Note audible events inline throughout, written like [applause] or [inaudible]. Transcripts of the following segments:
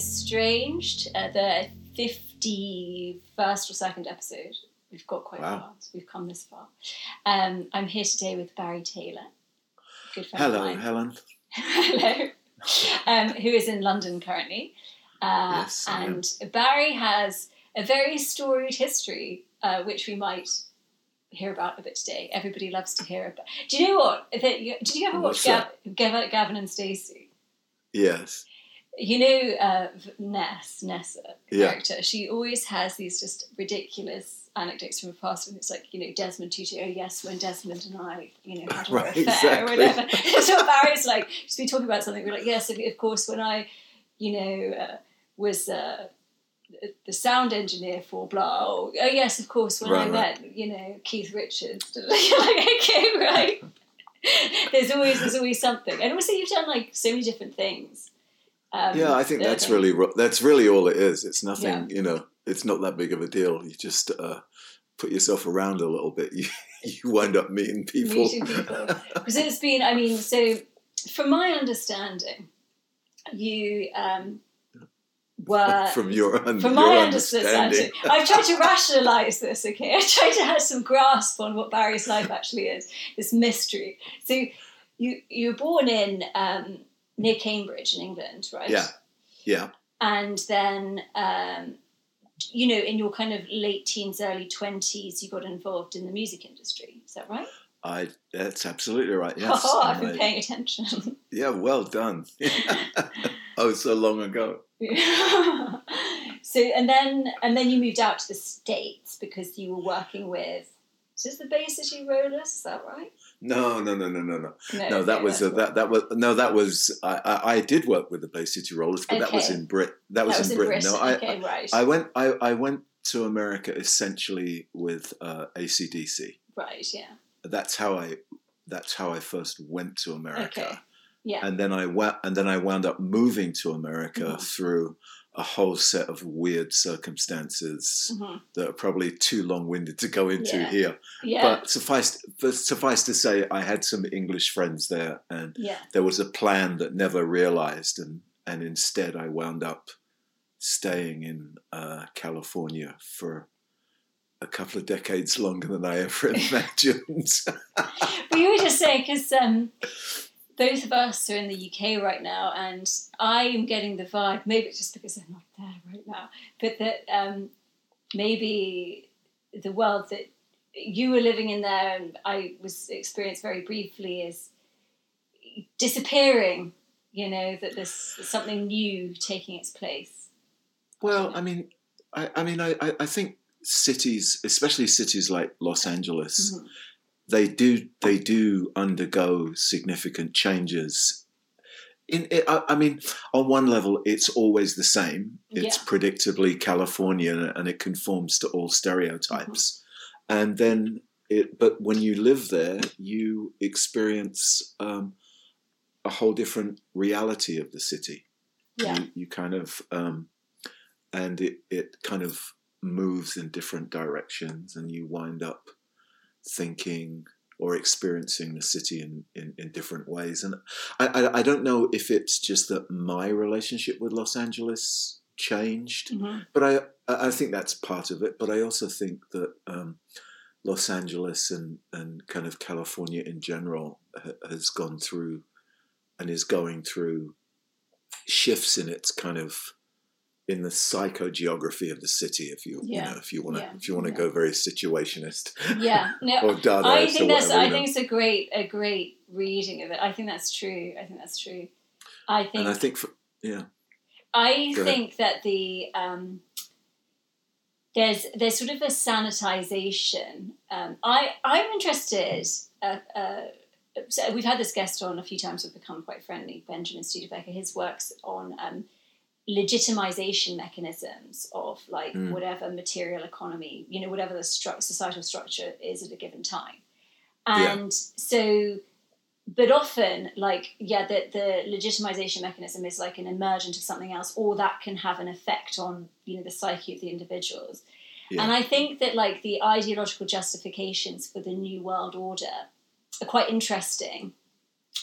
Estranged, uh, the 51st or second episode. We've got quite Wow. far. We've come this far. Um, I'm here today with Barry Taylor, good friend of Hello. Helen. [laughs] Hello. Um, who is in London currently. Uh, Yes, and Barry has a very storied history, uh, which we might hear about a bit today. Everybody loves to hear about. Do you know what? Did you ever watch Gav, Gavin and Stacey? Yes. You know uh, Ness, Nessa Yeah. character. She always has these just ridiculous anecdotes from the past. And it's like you know Desmond Tutu. Oh yes, when Desmond and I, you know, had our [laughs] Right, affair exactly. or whatever. [laughs] so Barry's like just be talking about something. We're like yes, of, course. When I, you know, uh, was. Uh, the sound engineer for blah. Oh, oh yes, of course. When I Right, right. met, you know, Keith Richards. [laughs] Like, okay, right. there's always there's always something, and also you've done like so many different things. Um, Yeah, I think that's really that's really all it is. It's nothing, Yeah. you know. It's not that big of a deal. You just uh, put yourself around a little bit. [laughs] You you wind up meeting people. meeting people [laughs] because it's been. I mean, so from my understanding, you um, were from your un- From your my understanding. understanding, I've tried to rationalise this. Okay, [laughs] I tried to have some grasp on what Barry's life actually is. This mystery. So you you were born in um, near Cambridge in England, right? Yeah. Yeah, And then um, you know, in your kind of late teens, early twenties, you got involved in the music industry. Is that right? I that's absolutely right. Yes, oh, [laughs] I've been I- paying attention. [laughs] yeah, well done. [laughs] oh, so long ago. so and then and then you moved out to the states because you were working with. Is this the Bay City Rollers? Is that right? No, no, no, no, no, no. No, okay, that was that's a, that. That was no. That was I. I, I did work with the Bay City Rollers, but that was in Brit. That That was, was in in Britain. Britain. No, I, okay, right, I went. I, I went to America essentially with uh, ACDC. right, yeah, That's how I. That's how I first went to America. Okay. yeah, And then I went. And then I wound up moving to America Mhm. through a whole set of weird circumstances Mhm. that are probably too long-winded to go into Yeah. here. yeah, But suffice, suffice to say, I had some English friends there, and yeah. there was a plan that never realized, and and instead I wound up staying in uh, California for a couple of decades longer than I ever [laughs] imagined. But you were just saying because um, both of us are in the UK right now, and I am getting the vibe. Maybe it's just because I'm not there right now, but that um, maybe the world that you were living in there and I was experienced very briefly is disappearing. You know that there's something new taking its place. well, I mean, I, I mean, I, I think cities, especially cities like Los Angeles, Mhm. They do they do undergo significant changes. In, I I mean, on one level, it's always the same. It's Yeah. predictably Californian, and it conforms to all stereotypes. And then, it, but when you live there, you experience um, a whole different reality of the city. Yeah, You, you kind of, um, and it it kind of moves in different directions, and you wind up thinking or experiencing the city in, in, in different ways. And I, I, I don't know if it's just that my relationship with Los Angeles changed, Mhm. but I, I I think that's part of it. But I also think that um, Los Angeles and, and kind of California in general ha- has gone through and is going through shifts in its kind of in the psychogeography of the city if you you know if you want to Yeah. if you want to Yeah. go very situationist [laughs] yeah. No, [laughs] or Dadaist I think that's. whatever, I you know. think it's a great, a great reading of it. I think that's true. I think that's true. I think. and I think for, yeah I Go ahead. think that the um, there's there's sort of a sanitization. Um, I I'm interested. Uh, uh, so we've had this guest on a few times. We've become quite friendly. Benjamin Studebaker. His works on um, legitimization mechanisms of like Mm. whatever material economy, you know, whatever the stru- societal structure is at a given time. Yeah. And so, but often, like, yeah, the, the legitimization mechanism is like an emergent of something else, or that can have an effect on, you know, the psyche of the individuals. Yeah. And I think that, like, the ideological justifications for the New World Order are quite interesting.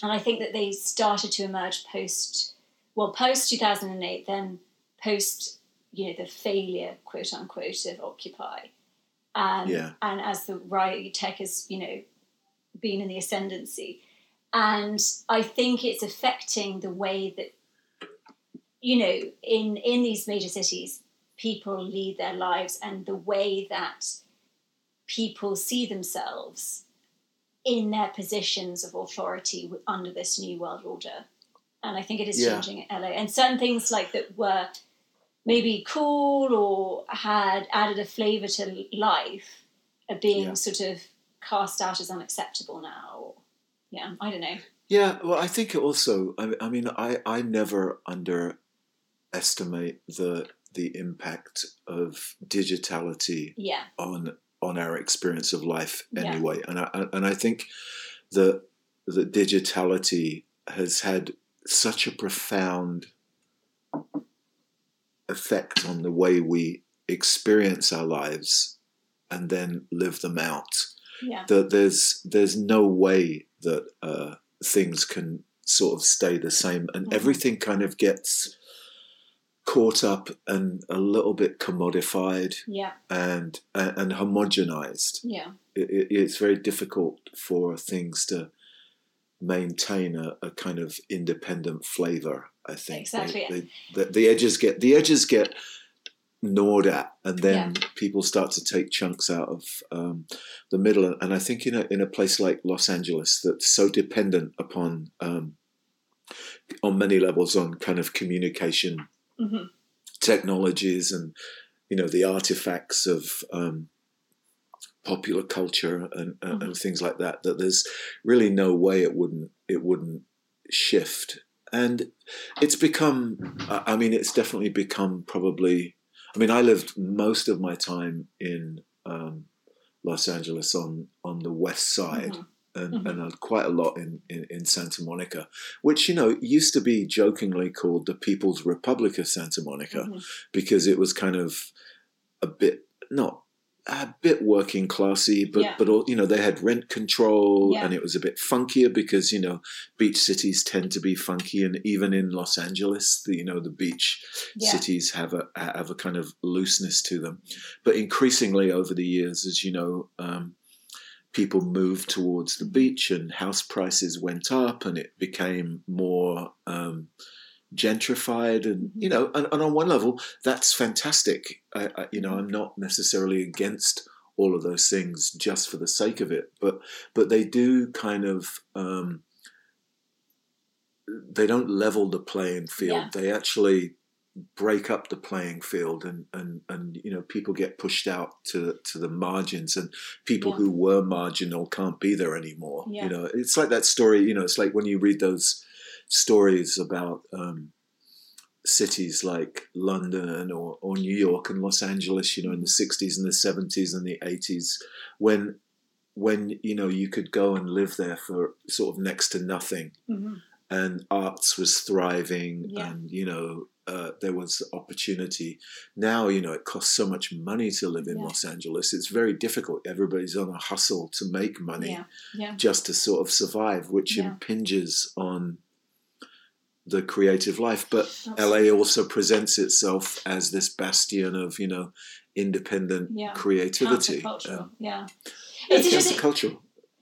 And I think that they started to emerge post, well, post 2008, then post, you know, the failure, quote unquote, of Occupy. Um, Yeah. And as the right tech has, you know, been in the ascendancy. And I think it's affecting the way that, you know, in, in these major cities, people lead their lives and the way that people see themselves in their positions of authority under this new world order. And I think it is Yeah. changing in LA. And certain things like that were maybe cool or had added a flavor to life are being Yeah. sort of cast out as unacceptable now. Yeah, I don't know. Yeah, well, I think also. I, mean, I, I never underestimate the the impact of digitality Yeah, on on our experience of life Yeah. anyway, and I and I think that the digitality has had such a profound effect on the way we experience our lives and then live them out yeah, that there's there's no way that uh, things can sort of stay the same, and Mhm. everything kind of gets caught up and a little bit commodified yeah, and and, and homogenized. yeah, it, it's very difficult for things to maintain a, a kind of independent flavor. I think Exactly. They- they- the, the edges get the edges get gnawed at, and then people start to take chunks out of um, the middle. And I think in a in a place like Los Angeles, that's so dependent upon um, on many levels on kind of communication hmm technologies and you know the artifacts of um, popular culture and, uh, and things like that that there's really no way it wouldn't it wouldn't shift and it's become I mean it's definitely become probably I mean I lived most of my time in um, Los Angeles on on the west side Mhm. and, Mhm. and uh, quite a lot in, in, in Santa Monica, which you know used to be jokingly called the People's Republic of Santa Monica Mhm. because it was kind of a bit not a bit working classy, but Yeah. but all, you know they had rent control Yeah. and it was a bit funkier because you know beach cities tend to be funky, and even in Los Angeles, the you know the beach Yeah. cities have a have a kind of looseness to them. But increasingly over the years, as you know, um, people moved towards the beach and house prices went up, and it became more um, gentrified. And you know, and, and on one level, that's fantastic. I, I, you know, I'm not necessarily against all of those things just for the sake of it, but but they do kind of. Um, they don't level the playing field. Yeah. They actually break up the playing field and, and, and you know people get pushed out to to the margins and people Yeah. who were marginal can't be there anymore Yeah. you know it's like that story you know it's like when you read those stories about um, cities like London or, or New York and Los Angeles you know in the 60s and the 70s and the 80s when when you know you could go and live there for sort of next to nothing Mhm. and arts was thriving Yeah. and you know uh, there was opportunity now you know it costs so much money to live in Yeah. los angeles it's very difficult everybody's on a hustle to make money Yeah, yeah, just to sort of survive which impinges on the creative life but Absolutely. la also presents itself as this bastion of you know independent Yeah. creativity. Um, yeah, yeah, it's interesting countercultural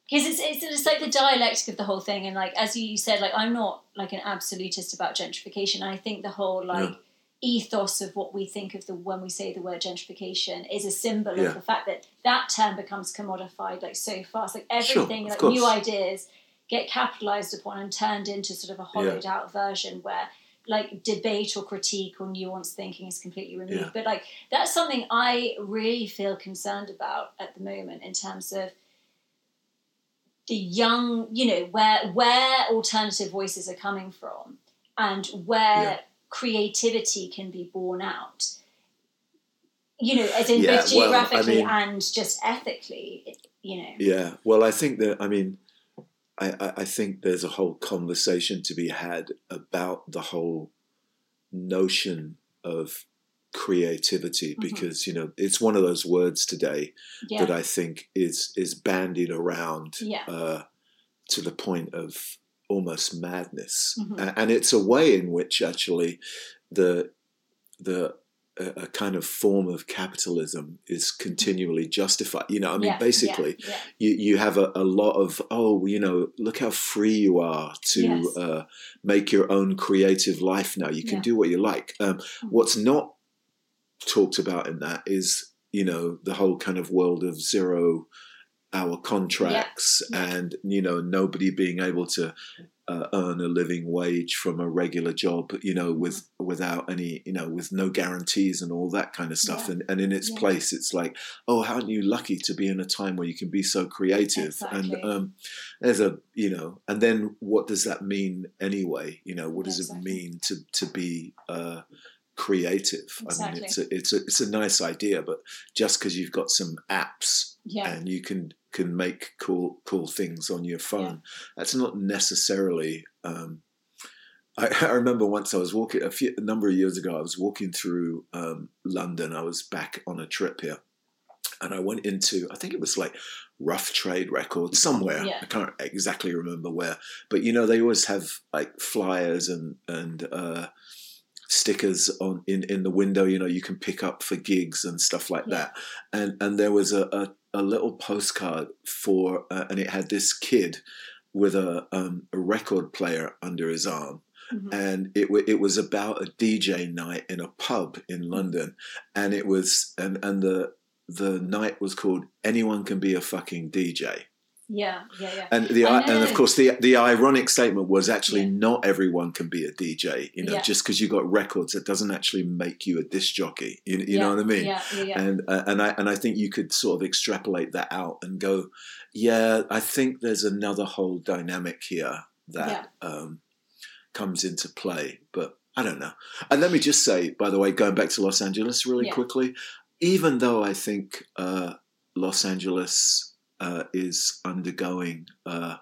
because it's, it's it's like the dialectic of the whole thing, and like as you said, like I'm not like an absolutist about gentrification. I think the whole like No. ethos of what we think of the when we say the word gentrification is a symbol Yeah. of the fact that that term becomes commodified like so fast. Like everything, of like course. new ideas get capitalized upon and turned into sort of a hollowed out version where like debate or critique or nuanced thinking is completely removed. Yeah. But like that's something I really feel concerned about at the moment in terms of the young, you know, where where alternative voices are coming from and where Yeah. creativity can be born out. You know, as in Yeah, both well, I geographically mean- and just ethically, you know. Yeah, well, I think that I mean, I, I, I think there's a whole conversation to be had about the whole notion of creativity Mhm. because you know it's one of those words today Yeah. that I think is is bandied around Yeah. uh, to the point of almost madness, Mhm. A- and it's a way in which actually the the a, a kind of form of capitalism is continually justified. You know, I mean, Yeah, basically, yeah, yeah. you, you have a, a lot of oh you know look how free you are to Yes. uh, make your own creative life now you can do what you like um, Mm. what's not talked about in that is you know the whole kind of world of zero hour contracts Yeah. and you know nobody being able to uh, earn a living wage from a regular job you know with without any you know with no guarantees and all that kind of stuff Yeah. and, and in its Yeah. place it's like oh aren't you lucky to be in a time where you can be so creative Exactly. and um there's a you know and then what does that mean anyway you know what does Exactly. it mean to to be uh creative i mean it's a it's a it's a nice idea but just because you've got some apps yeah. and you can can make cool cool things on your phone that's not necessarily um I, [laughs] I remember once I was walking a, few, a number of years ago. I was walking through um, London. I was back on a trip here, and I went into I think it was like Rough Trade Records somewhere. Yeah. I can't exactly remember where, but you know they always have like flyers and and uh, stickers on in in the window. You know you can pick up for gigs and stuff like Yeah. that. And and there was a a, a little postcard for uh, and it had this kid with a um, a record player under his arm. Mhm. and it wa it was about a DJ night in a pub in London, and it was and and the the night was called "Anyone Can Be a Fucking DJ," yeah, yeah, yeah. and the and of course the the ironic statement was actually Yeah. not everyone can be a DJ. You know, Yeah. just because you got records, it doesn't actually make you a disc jockey. You, you know what I mean? Yeah, yeah, yeah. and uh, and I and I think you could sort of extrapolate that out and go, yeah, I think there's another whole dynamic here that um, comes into play, but I don't know. And let me just say, by the way, going back to Los Angeles really Yeah. quickly, even though I think uh, Los Angeles uh, is undergoing. Uh,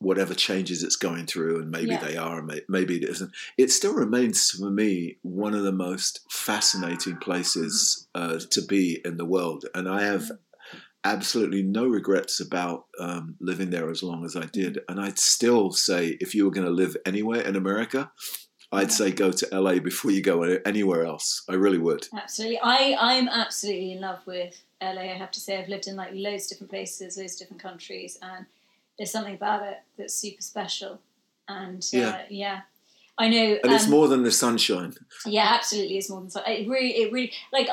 Whatever changes it's going through, and maybe Yeah. they are, and maybe it isn't. It still remains for me one of the most fascinating places uh, to be in the world, and I have absolutely no regrets about um, living there as long as I did. And I'd still say, if you were going to live anywhere in America, I'd say go to LA before you go anywhere else. I really would. Absolutely. I, I'm absolutely in love with LA. I have to say, I've lived in like loads of different places, loads of different countries, and there's something about it that's super special. And uh, Yeah. yeah. I know. And it's um, more than the sunshine. Yeah, absolutely. It's more than so. It really, it really, like,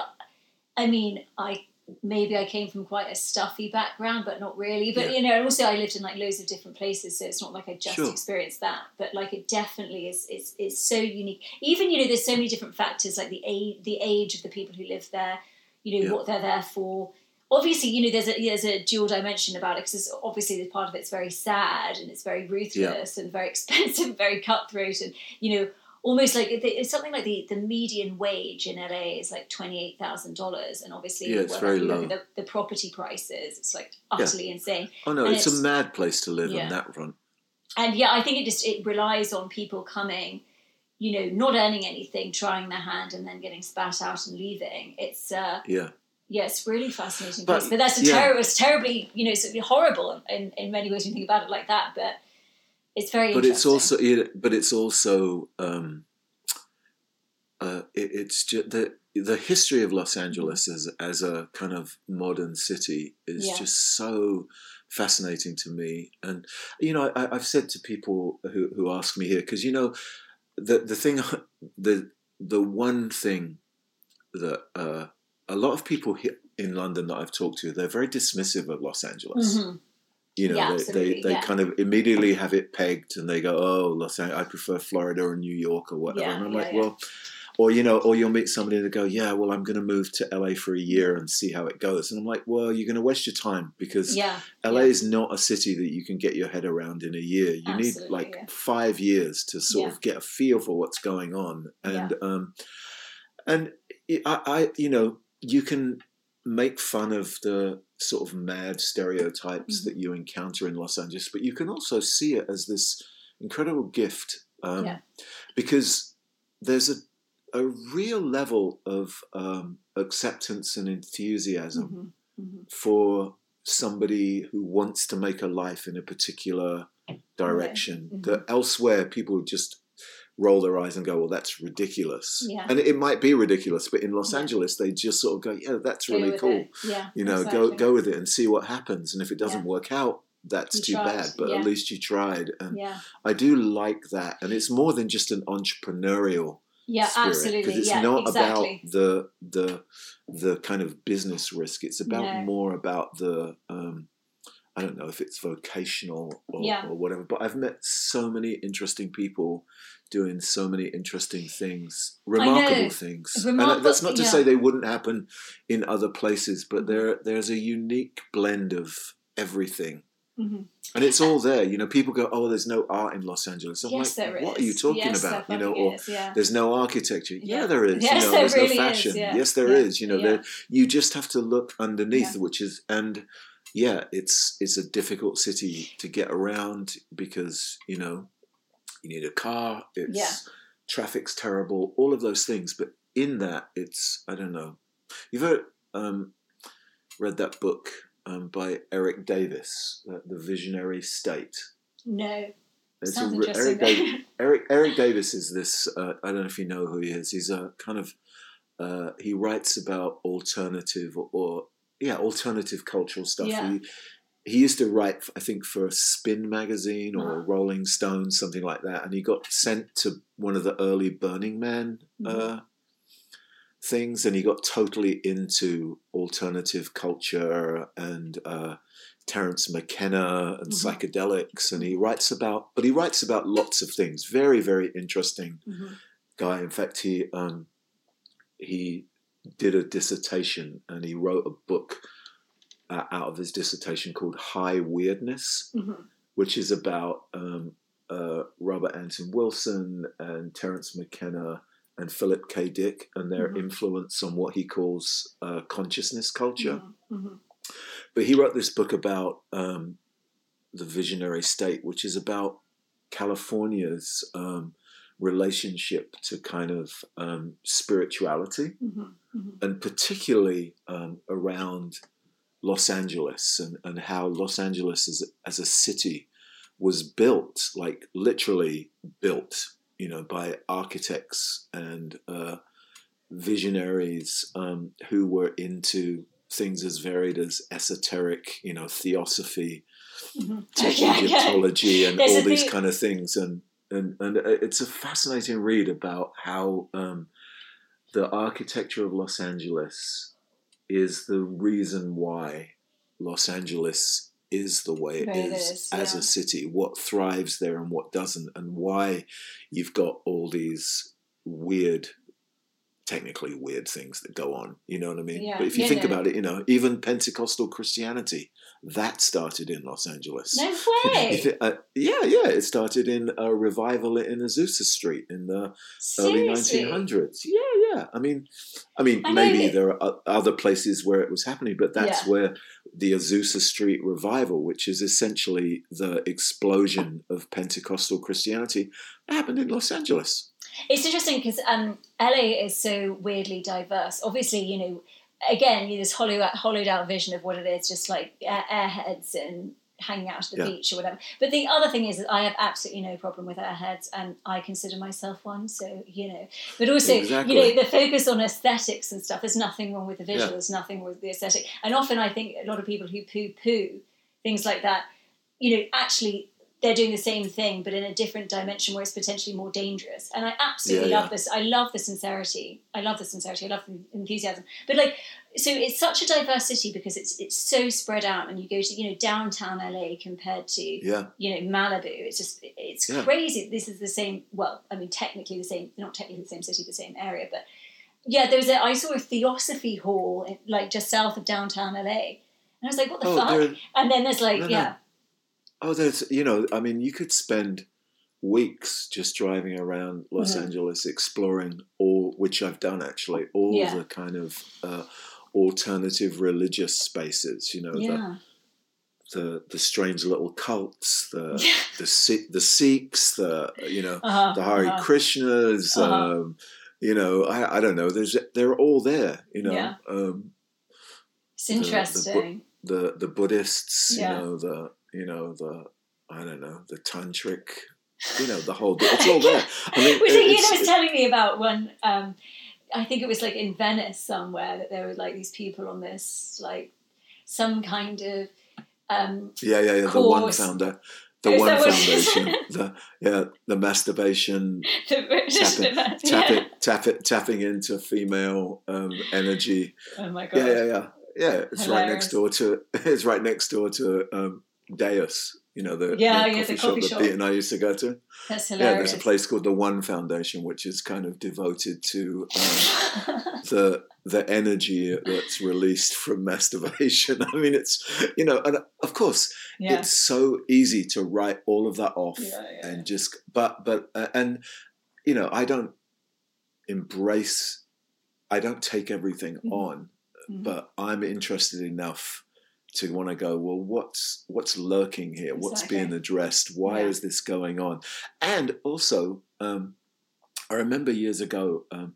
I mean, I maybe I came from quite a stuffy background, but not really. But Yeah. you know, and also I lived in like loads of different places, so it's not like I just Sure. experienced that. But like, it definitely is. It's it's so unique. Even you know, there's so many different factors, like the age, the age of the people who live there. You know Yeah. what they're there for. Obviously, you know, there's a there's a dual dimension about it because obviously the part of it's very sad and it's very ruthless and very [laughs] expensive, and very cutthroat, and you know almost like it's something like the, the median wage in LA is like twenty eight thousand dollars, and obviously Yeah, it's very low. the, the property prices, it's like utterly insane. Oh no, And it's, a mad place to live yeah. on that front. And yeah, I think it just it relies on people coming, you know, not earning anything, trying their hand, and then getting spat out and leaving. It's uh, Yeah. yeah, it's really fascinating But- place. But that's a yeah. terrible, it's terribly, you know, it's horrible in, in many ways when you think about it like that. But it's very But it's also, yeah, but it's also, um, uh, it, it's just the the history of Los Angeles as as a kind of modern city is Yeah. just so fascinating to me. And you know, I, I've said to people who who ask me here because you know, the the thing, [laughs] the the one thing that uh, a lot of people here in London that I've talked to, they're very dismissive of Los Angeles Mhm. You know Yeah, they, they, they yeah. kind of immediately have it pegged and they go oh los Angeles, i prefer florida or new york or whatever. Yeah, and i'm like well or you know or you'll meet somebody that go yeah well i'm going to move to la for a year and see how it goes. And i'm like well you're going to waste your time because Yeah, la yeah. is not a city that you can get your head around in a year. You need like yeah. five years to sort of get a feel for what's going on. And um and I, I you know you can make fun of the sort of mad stereotypes Mhm. that you encounter in Los Angeles, but you can also see it as this incredible gift um, Yeah. because there's a a real level of um, acceptance and enthusiasm Mhm, mhm. for somebody who wants to make a life in a particular direction Mhm. that elsewhere people just roll their eyes and go, "Well, that's ridiculous," Yeah. and it might be ridiculous, but in Los Yeah. Angeles, they just sort of go, "Yeah, that's Go really cool." it. Yeah. You know, exactly. go go with it and see what happens, and if it doesn't Yeah. work out, that's You too tried, bad. But at least you tried, and Yeah. I do like that, and it's more than just an entrepreneurial Yeah. spirit absolutely. because it's not exactly. about the the the kind of business risk. It's about No. more about the um, I don't know if it's vocational or, Yeah. or whatever. But I've met so many interesting people doing so many interesting things, remarkable things. Remarkable- and that's not to yeah. say they wouldn't happen in other places, but Mhm. there there's a unique blend of everything. Mhm. And it's all there, you know. People go, "Oh, there's no art in Los Angeles." I'm yes, like, there is. "What are you talking yes, about?" You know, or is, yeah. there's no architecture. Yeah, Yeah. there is. [laughs] Yes, you know, there there's really no is, yeah. Yes, there is. You know, there, you just have to look underneath, which is and yeah, it's it's a difficult city to get around because you know you need a car. It's Yeah. traffic's terrible. All of those things, but in that, it's I don't know. You've heard, um, read that book um, by Erik Davis, uh, The Visionary State. No. It's Sounds a interesting. Erik, Davis, [laughs] Erik Erik Davis is this. Uh, I don't know if you know who he is. He's a kind of. Uh, he writes about alternative or, or yeah, alternative cultural stuff. Yeah. He, he used to write, I think, for Spin magazine or Uh-huh. Rolling Stone, something like that. And he got sent to one of the early Burning Man Mhm. uh, things, and he got totally into alternative culture and uh, Terence McKenna and Mhm. psychedelics. And he writes about, but he writes about lots of things. Very, very interesting Mhm. guy. In fact, he um, he did a dissertation and he wrote a book uh, out of his dissertation called High Weirdness, Mhm. which is about um, uh, Robert Anton Wilson and Terence McKenna and Philip K. Dick and their Mhm. influence on what he calls uh, consciousness culture. Mhm. Mhm. But he wrote this book about um, the visionary state, which is about California's um, relationship to kind of um, spirituality, Mhm. Mhm. and particularly um, around Los Angeles and, and how Los Angeles as, as a city was built, like literally built, you know, by architects and uh, visionaries um, who were into things as varied as esoteric, you know, theosophy, Mhm. okay. Egyptology, and There's all these kind of things, and and and it's a fascinating read about how um, the architecture of Los Angeles is the reason why Los Angeles is the way it it is is, as yeah. a city. What thrives there and what doesn't, and why you've got all these weird. Technically weird things that go on, you know what I mean? Yeah, But if you yeah, think no. about it, you know, even Pentecostal Christianity, that started in Los Angeles. No You way. thi- uh, yeah, yeah. It started in a revival in Azusa Street in the early 1900s. Yeah, yeah. I mean, I mean, I maybe there are other places where it was happening, but that's Yeah. where the Azusa Street revival, which is essentially the explosion of Pentecostal Christianity, happened in Los Angeles. It's interesting because um, LA is so weirdly diverse. Obviously, you know, again, you know, this hollow, hollowed out vision of what it is, just like airheads and hanging out at the Yeah. beach or whatever. But the other thing is that I have absolutely no problem with airheads, and I consider myself one. So you know, but also Exactly. you know, the focus on aesthetics and stuff. There's nothing wrong with the visual. Yeah. There's nothing wrong with the aesthetic. And often, I think a lot of people who poo-poo things like that, you know, actually they're doing the same thing but in a different dimension where it's potentially more dangerous and i absolutely Yeah, love yeah. this i love the sincerity i love the sincerity i love the enthusiasm but like so it's such a diverse city because it's it's so spread out and you go to you know downtown la compared to Yeah, you know malibu it's just it's Yeah. crazy this is the same well i mean technically the same not technically the same city the same area but yeah there's a i saw a theosophy hall in, like just south of downtown la and i was like what the Oh, fuck and then there's like No, no. yeah Oh, there's, you know, I mean, you could spend weeks just driving around Los Mhm. Angeles exploring all, which I've done actually, all Yeah. the kind of uh, alternative religious spaces, you know, yeah the, the, the strange little cults, the, [laughs] yeah the, the Sikhs, the, you know, uh-huh, the Hare uh-huh. Krishnas, Uh-huh. um, you know, I, I don't know, there's, they're all there, you know, Yeah. um, It's the- the interesting. the, the Buddhists, you know, the, you know, the, I don't know, the tantric you know the whole. It's [laughs] all there. I mean, Which Ian it's- was telling me about when um, I think it was like in Venice somewhere that there were like these people on this like some kind of um, yeah, yeah, yeah. The one course. founder, the Is one that what it is? foundation, the yeah, the masturbation, [laughs] the British Tap demand. tap yeah. it, tap tapping into female um, energy. Oh my god. Yeah, yeah, yeah, yeah. It's right next door to. [laughs] It's right next door to um, Deus. You know the, Yeah, the yeah, coffee the shop coffee that shop. Pete and I used to go to. That's Yeah, there's a place called the One Foundation, which is kind of devoted to um, [laughs] the the energy that's released from masturbation. [laughs] I mean, it's you know, and of course, yeah. it's so easy to write all of that off Yeah, yeah, and just, but but uh, and you know, I don't embrace, I don't take everything Mhm. on, Mhm. but I'm interested enough to want to go well what's what's lurking here what's being addressed why Yeah. is this going on and also um, i remember years ago um,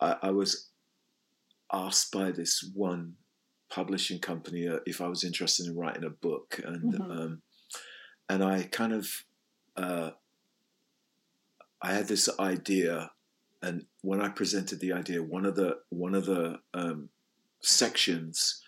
I, I was asked by this one publishing company uh, if i was interested in writing a book and Mhm. um, and i kind of uh, i had this idea and when i presented the idea one of the one of the um, sections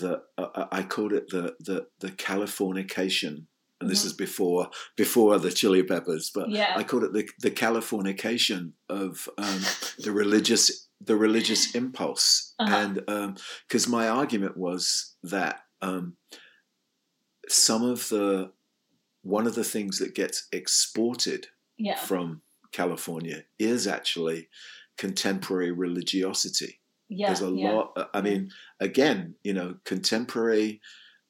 that uh, I called it the the the Californication, and this Mhm. is before before the Chili Peppers, but Yeah. I called it the the Californication of um, the religious the religious impulse, Uh-huh. and because my argument was that um, some of the one of the things that gets exported yeah. from California is actually contemporary religiosity Yeah. there's a yeah. lot uh, i mean again you know contemporary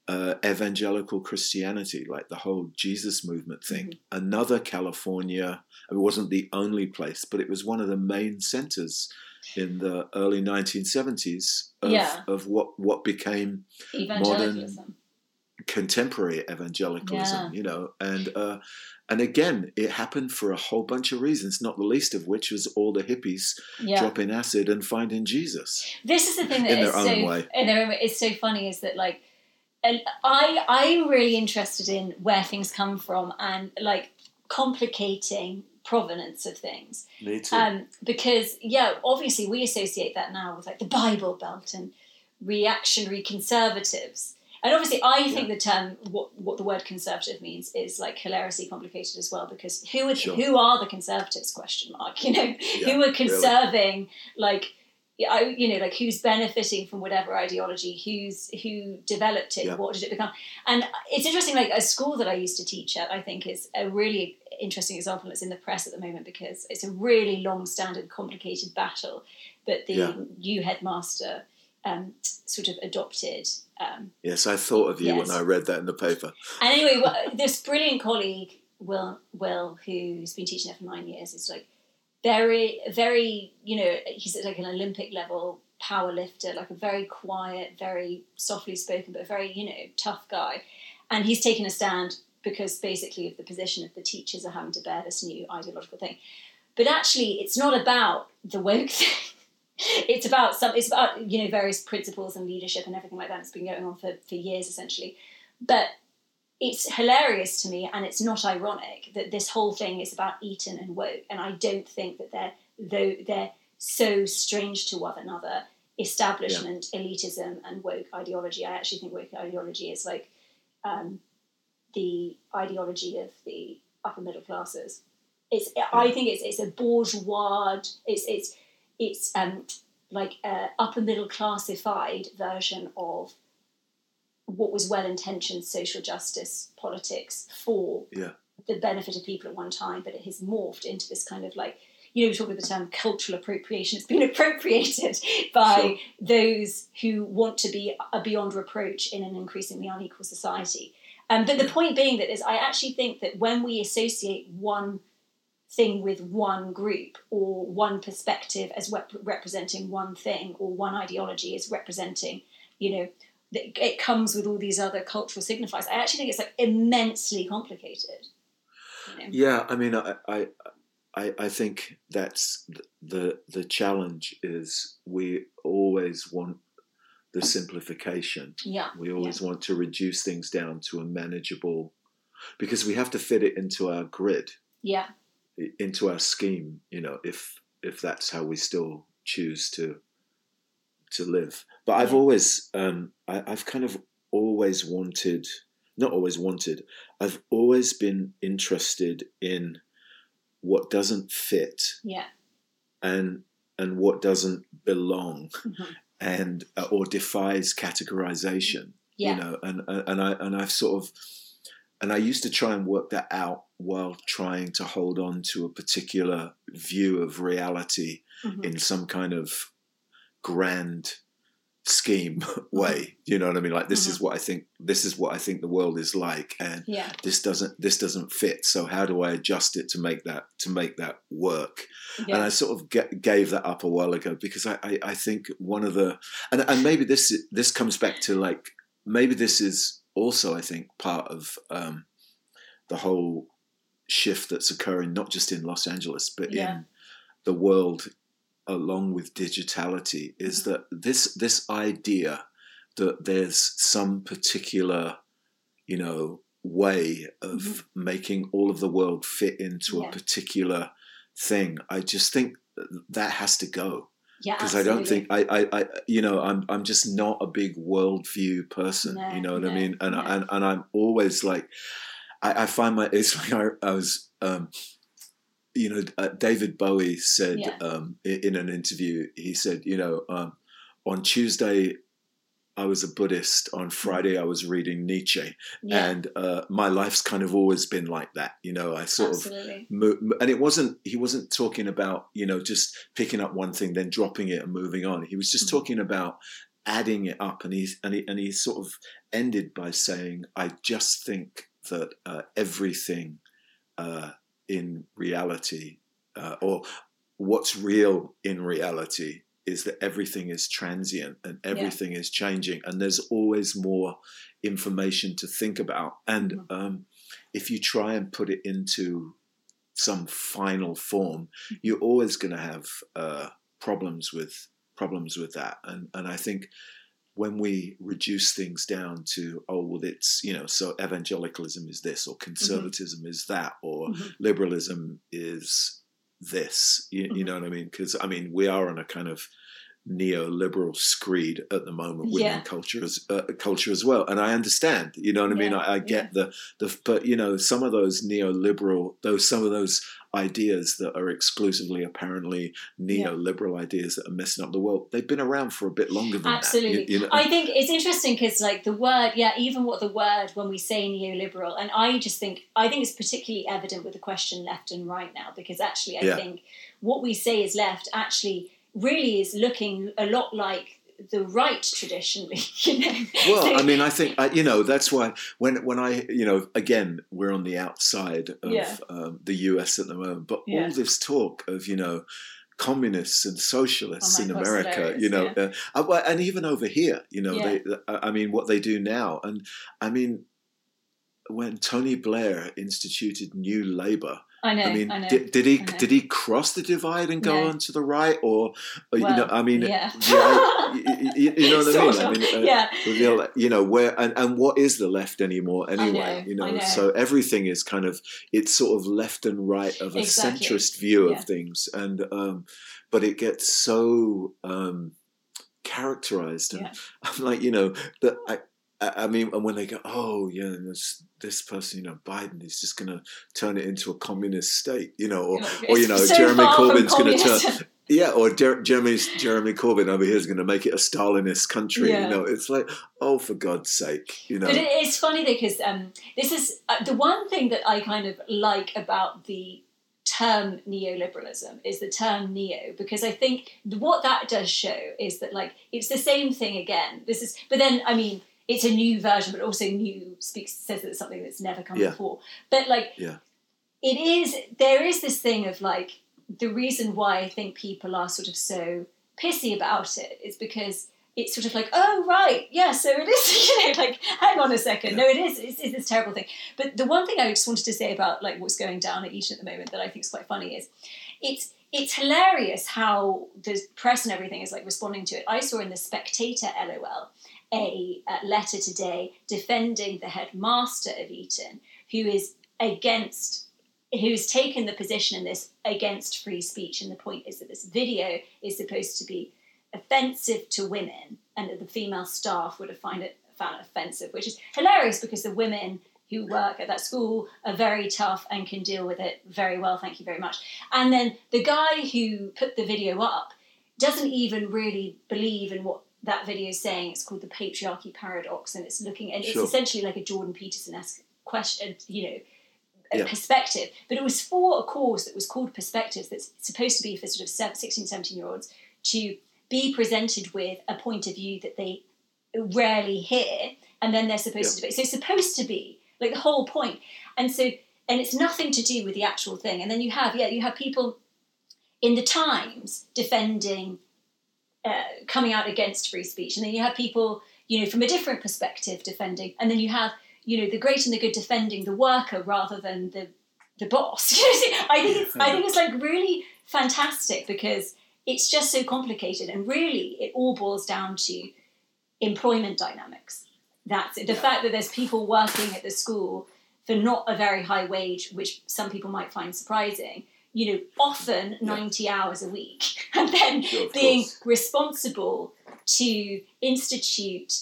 uh, evangelical christianity like the whole jesus movement thing Mm-hmm. another california it wasn't the only place but it was one of the main centers in the early 1970s of, Yeah. of what what became Evangelicalism. Contemporary evangelicalism Yeah. you know and uh and again it happened for a whole bunch of reasons not the least of which was all the hippies Yeah. dropping acid and finding jesus this is the thing that in is their own so way. in their own way, it's so funny is that like and I I'm really interested in where things come from and like complicating provenance of things Me too. um, because yeah obviously we associate that now with like the Bible Belt and reactionary conservatives and obviously I think the term what what the word conservative means is like hilariously complicated as well because who are Sure. who are the conservatives question mark [laughs] you know Yeah, who are really. conserving like I, you know, like who's benefiting from whatever ideology, who's who developed it, Yeah. what did it become? And it's interesting. Like a school that I used to teach at, I think is a really interesting example. It's in the press at the moment because it's a really long-standing, complicated battle But the Yeah. new headmaster um, sort of adopted. Um, yes, I thought of you Yes. when I read that in the paper. and anyway, this brilliant colleague, Will, Will, who's been teaching there for nine years, is like very, very, you know, he's like an Olympic level power lifter, like a very quiet, very softly spoken, but very, you know, tough guy. And he's taken a stand because basically of the position of the teachers are having to bear this new ideological thing. But actually, it's not about the woke [laughs] thing. It's about some. It's about you know various principles and leadership and everything like that. It's been going on for, for years essentially, but it's hilarious to me and it's not ironic that this whole thing is about Eton and woke, and I don't think that they're though they're so strange to one another. Establishment, elitism, and woke ideology. I actually think woke ideology is like um, the ideology of the upper middle classes. It's I think it's it's a bourgeois. It's it's it's um, like a upper middle classified version of what was well intentioned social justice politics for Yeah. the benefit of people at one time, but it has morphed into this kind of like you know, we talk about the term cultural appropriation. It's been [laughs] appropriated by Sure. those who want to be uh, beyond reproach in an increasingly unequal society. Um, but the point being that is, I actually think that when we associate one thing with one group or one perspective as rep- representing one thing or one ideology as representing, you know, it comes with all these other cultural signifiers. I actually think it's like immensely complicated. You know? Yeah, I mean, I, I, I, I think that's the the challenge is we always want the simplification. Yeah. We always want to reduce things down to a manageable, because we have to fit it into our grid. Yeah. Into our scheme. You know, if if that's how we still choose to to live. But I've always, um, I, I've kind of always wanted, not always wanted. I've always been interested in what doesn't fit Yeah. and and what doesn't belong Mhm. and uh, or defies categorization Yeah. you know and and i and i've sort of and i used to try and work that out while trying to hold on to a particular view of reality Mhm. in some kind of grand scheme [laughs] Mm-hmm. way you know what i mean like this is what i think this is what i think the world is like and Yeah. this doesn't this doesn't fit so how do i adjust it to make that to make that work Yeah. and I sort of g- gave that up a while ago because I, I, I think one of the and, and maybe this this comes back to like maybe this is also I think part of um, the whole shift that's occurring not just in Los Angeles but Yeah. in the world along with digitality is Mm-hmm. that this this idea that there's some particular you know way of making all of the world fit into Mm-hmm. Yeah. a particular thing i just think that has to go yeah. because i don't think I, I i you know i'm i'm just not a big worldview person No, you know what i mean and no. and, and i'm always like i, I find my it's [laughs] like I, I was um you know uh, david bowie said Yeah. um in, in an interview he said you know um on tuesday I was a Buddhist. On Friday, I was reading Nietzsche, Mm-hmm. yeah. and uh, my life's kind of always been like that. You know, I sort of absolutely. mo- mo- and it wasn't he wasn't talking about you know just picking up one thing then dropping it and moving on he was just Mhm. talking about adding it up and he and he, and he sort of ended by saying i just think that uh, everything uh, in reality uh, or what's real in reality is that everything is transient and everything is changing and there's always more information to think about and Mhm. um, if you try and put it into some final form, you're always going to have uh, problems with problems with that. And and I think when we reduce things down to oh well it's you know so evangelicalism is this or conservatism is that or Mhm. liberalism is this you, you Mhm. know what I mean because I mean we are on a kind of neoliberal screed at the moment within Yeah. culture as uh, culture as well and I understand you know what I mean Yeah, I, I get the the but you know some of those neoliberal those some of those ideas that are exclusively apparently Yeah. neoliberal ideas that are messing up the world they've been around for a bit longer than Absolutely. that you, you know I think it's interesting because, like, the word, yeah, even what the word when we say neoliberal, and I just think, I think it's particularly evident with the question left and right now because actually, I Yeah. think what we say is left actually really is looking a lot like the right traditionally, [laughs] you know. well So- i mean i think I, you know that's why when when i you know again we're on the outside of Yeah. um, the us at the moment but Yeah. all this talk of you know communists and socialists Oh in america you know yeah. uh, uh, and even over here you know they i mean what they do now and i mean when tony blair instituted new labor I know, I I, mean, know. did, did he did he cross the divide and go No. on to the right, or, or you know? I mean, yeah. yeah, you, you- you know [laughs] what I mean? Sort I mean, uh, yeah. you know, you know where and, and what is the left anymore anyway? know, you know, know. so everything is kind of it's sort of left and right of a Exactly. centrist view Yeah. of things, and um, but it gets so um, characterized, and Yeah. [laughs] I'm like, you know, that I. I mean, and when they go, oh yeah, this this person, you know, Biden is just going to turn it into a communist state, you know, or or you know, so Jeremy Corbyn's going to turn, [laughs] yeah, or Jer- Jeremy's Jeremy Corbyn over here is going to make it a Stalinist country. Yeah. You know, it's like, oh, for God's sake, you know. But it, it's funny because um, this is uh, the one thing that I kind of like about the term neoliberalism is the term neo because I think what that does show is that like it's the same thing again. This is, but then I mean it's a new version, but also new speaks says that it's something that's never come Yeah. before. But like Yeah. it is there is this thing of like the reason why I think people are sort of so pissy about it is because it's sort of like, oh right, yeah, so it is, [laughs] you know, like hang on a second, no, it is, it's, it's this terrible thing. But the one thing I just wanted to say about like what's going down at Eton at the moment that I think is quite funny is it's it's hilarious how the press and everything is like responding to it. I saw in the Spectator LOL a, uh letter today defending the headmaster of Eton, who is against who's taken the position in this against free speech. And the point is that this video is supposed to be offensive to women, and that the female staff would have find it found it offensive, which is hilarious because the women who work at that school are very tough and can deal with it very well. Thank you very much. And then the guy who put the video up doesn't even really believe in what that video is saying. It's called the patriarchy paradox, and it's looking and it's Sure. essentially like a Jordan Peterson esque question, you know, Yeah. perspective. But it was for a course that was called Perspectives. That's supposed to be for sort of sev- 16, 17 year olds to be presented with a point of view that they rarely hear, and then they're supposed to be. So it's supposed to be like the whole. And so, and it's nothing to do with the actual thing. And then you have, yeah, you have people in the Times defending, uh, coming out against free speech, and then you have people, you know, from a different perspective defending, and then you have, you know, the great and the good defending the worker rather than the the boss. [laughs] I think it's, I think it's like really fantastic because it's just so complicated, and really, it all boils down to employment dynamics. That's it. The fact that there's people working at the school for not a very high wage, which some people might find surprising, you know, often 90 hours a week, [laughs] and then Sure, being course. responsible to institute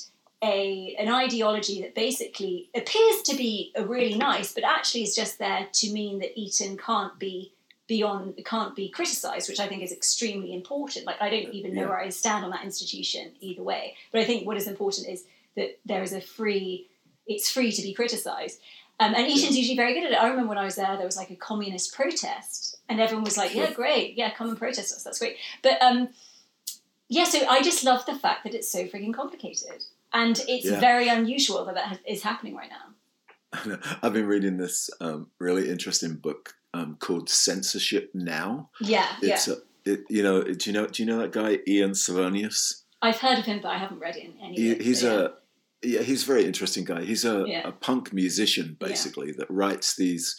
a an ideology that basically appears to be a really nice, but actually is just there to mean that Eton can't be beyond can't be criticised, which I think is extremely important. Like I don't even know Yeah. where I stand on that institution either way. But I think what is important is that there is a free it's free to be criticised. Um, and Eton's usually very good at it. I remember when I was there, there was like a communist protest, and everyone was like, "Yeah, great, yeah, come and protest us. That's great." But um, yeah, so I just love the fact that it's so freaking complicated, and it's Yeah. very unusual that that has, is happening right now. [laughs] I've been reading this um, really interesting book um, called Censorship Now. Yeah, yeah. It's a, it, you know, do you know, do you know that guy Ian Svenonius? I've heard of him, but I haven't read it in any. He, he's so, a yeah, he's a very interesting guy. He's a, Yeah. a punk musician basically that writes these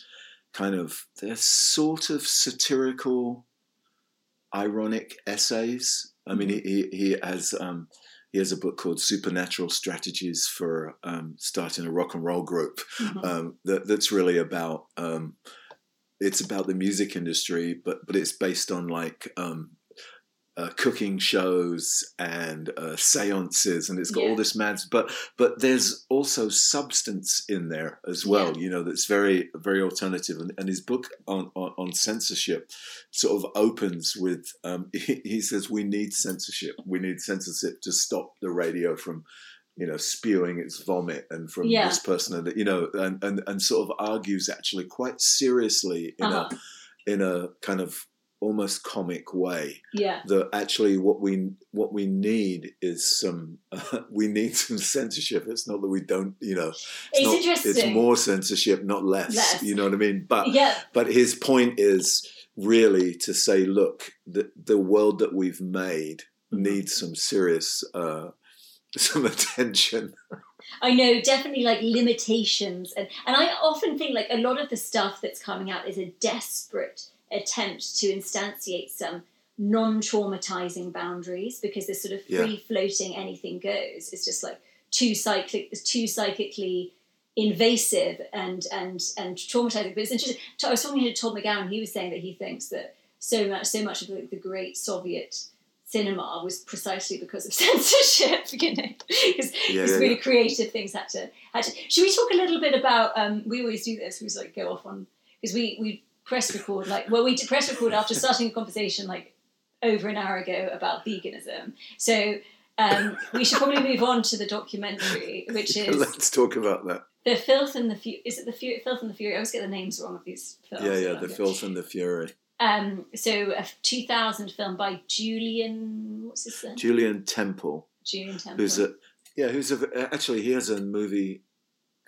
kind of they're sort of satirical, ironic essays. I mean, Mm-hmm. he, he has um, he has a book called Supernatural Strategies for um, Starting a Rock and Roll Group Mhm. um, that, that's really about um, it's about the music industry, but but it's based on like um, uh, cooking shows and uh, seances, and it's got Yeah. all this mad. But but there's also substance in there as well. You know, that's very very alternative. And, and his book on, on on censorship sort of opens with um, [laughs] he, he says we need censorship. We need censorship to stop the radio from you know, spewing its vomit and from Yeah. this person and you know, and, and, and sort of argues actually quite seriously in Uh-huh. a in a kind of almost comic way Yeah, that actually what we what we need is some [laughs] we need some censorship. It's not that we don't, you know, it's, not, interesting. It's more censorship, not less, Less. You know what I mean? But yeah, but his point is really to say, look, the the world that we've made Mm-hmm. needs some serious uh, [laughs] some attention. I know, definitely like limitations, and and I often think like a lot of the stuff that's coming out is a desperate attempt to instantiate some non-traumatizing boundaries because this sort of free-floating anything goes is just like too cyclic, too psychically invasive and and and traumatizing. But it's interesting. I was talking to Todd McGowan. He was saying that he thinks that so much so much of the, the great Soviet cinema was precisely because of [laughs] censorship, you know, because Yeah, yeah, really yeah. creative things had to, had to. Should we talk a little bit about? Um, we always do this. We just like go off on because we we press record like well we did press record after starting a conversation like over an hour ago about veganism. So um, we should probably move on to the documentary, which is Let's talk about that. the filth and the Fury. Is it the Fu- filth and the fury? I always get the names wrong of these films. Yeah, yeah, the filth and the fury. Um, so a 2000 film by Julien. What's his name? Julien Temple, Julien Temple. who's a yeah, who's a actually he has a movie,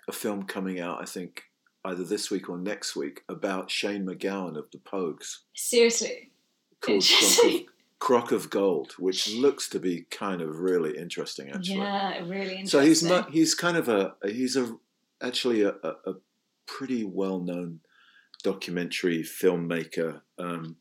a film coming out I think either this week or next week about Shane MacGowan of the Pogues Seriously. called. Crock of, Crock of Gold, which looks to be kind of really interesting actually. Yeah, really interesting. So he's not, he's kind of a he's a actually a, a, a pretty well known documentary filmmaker, um,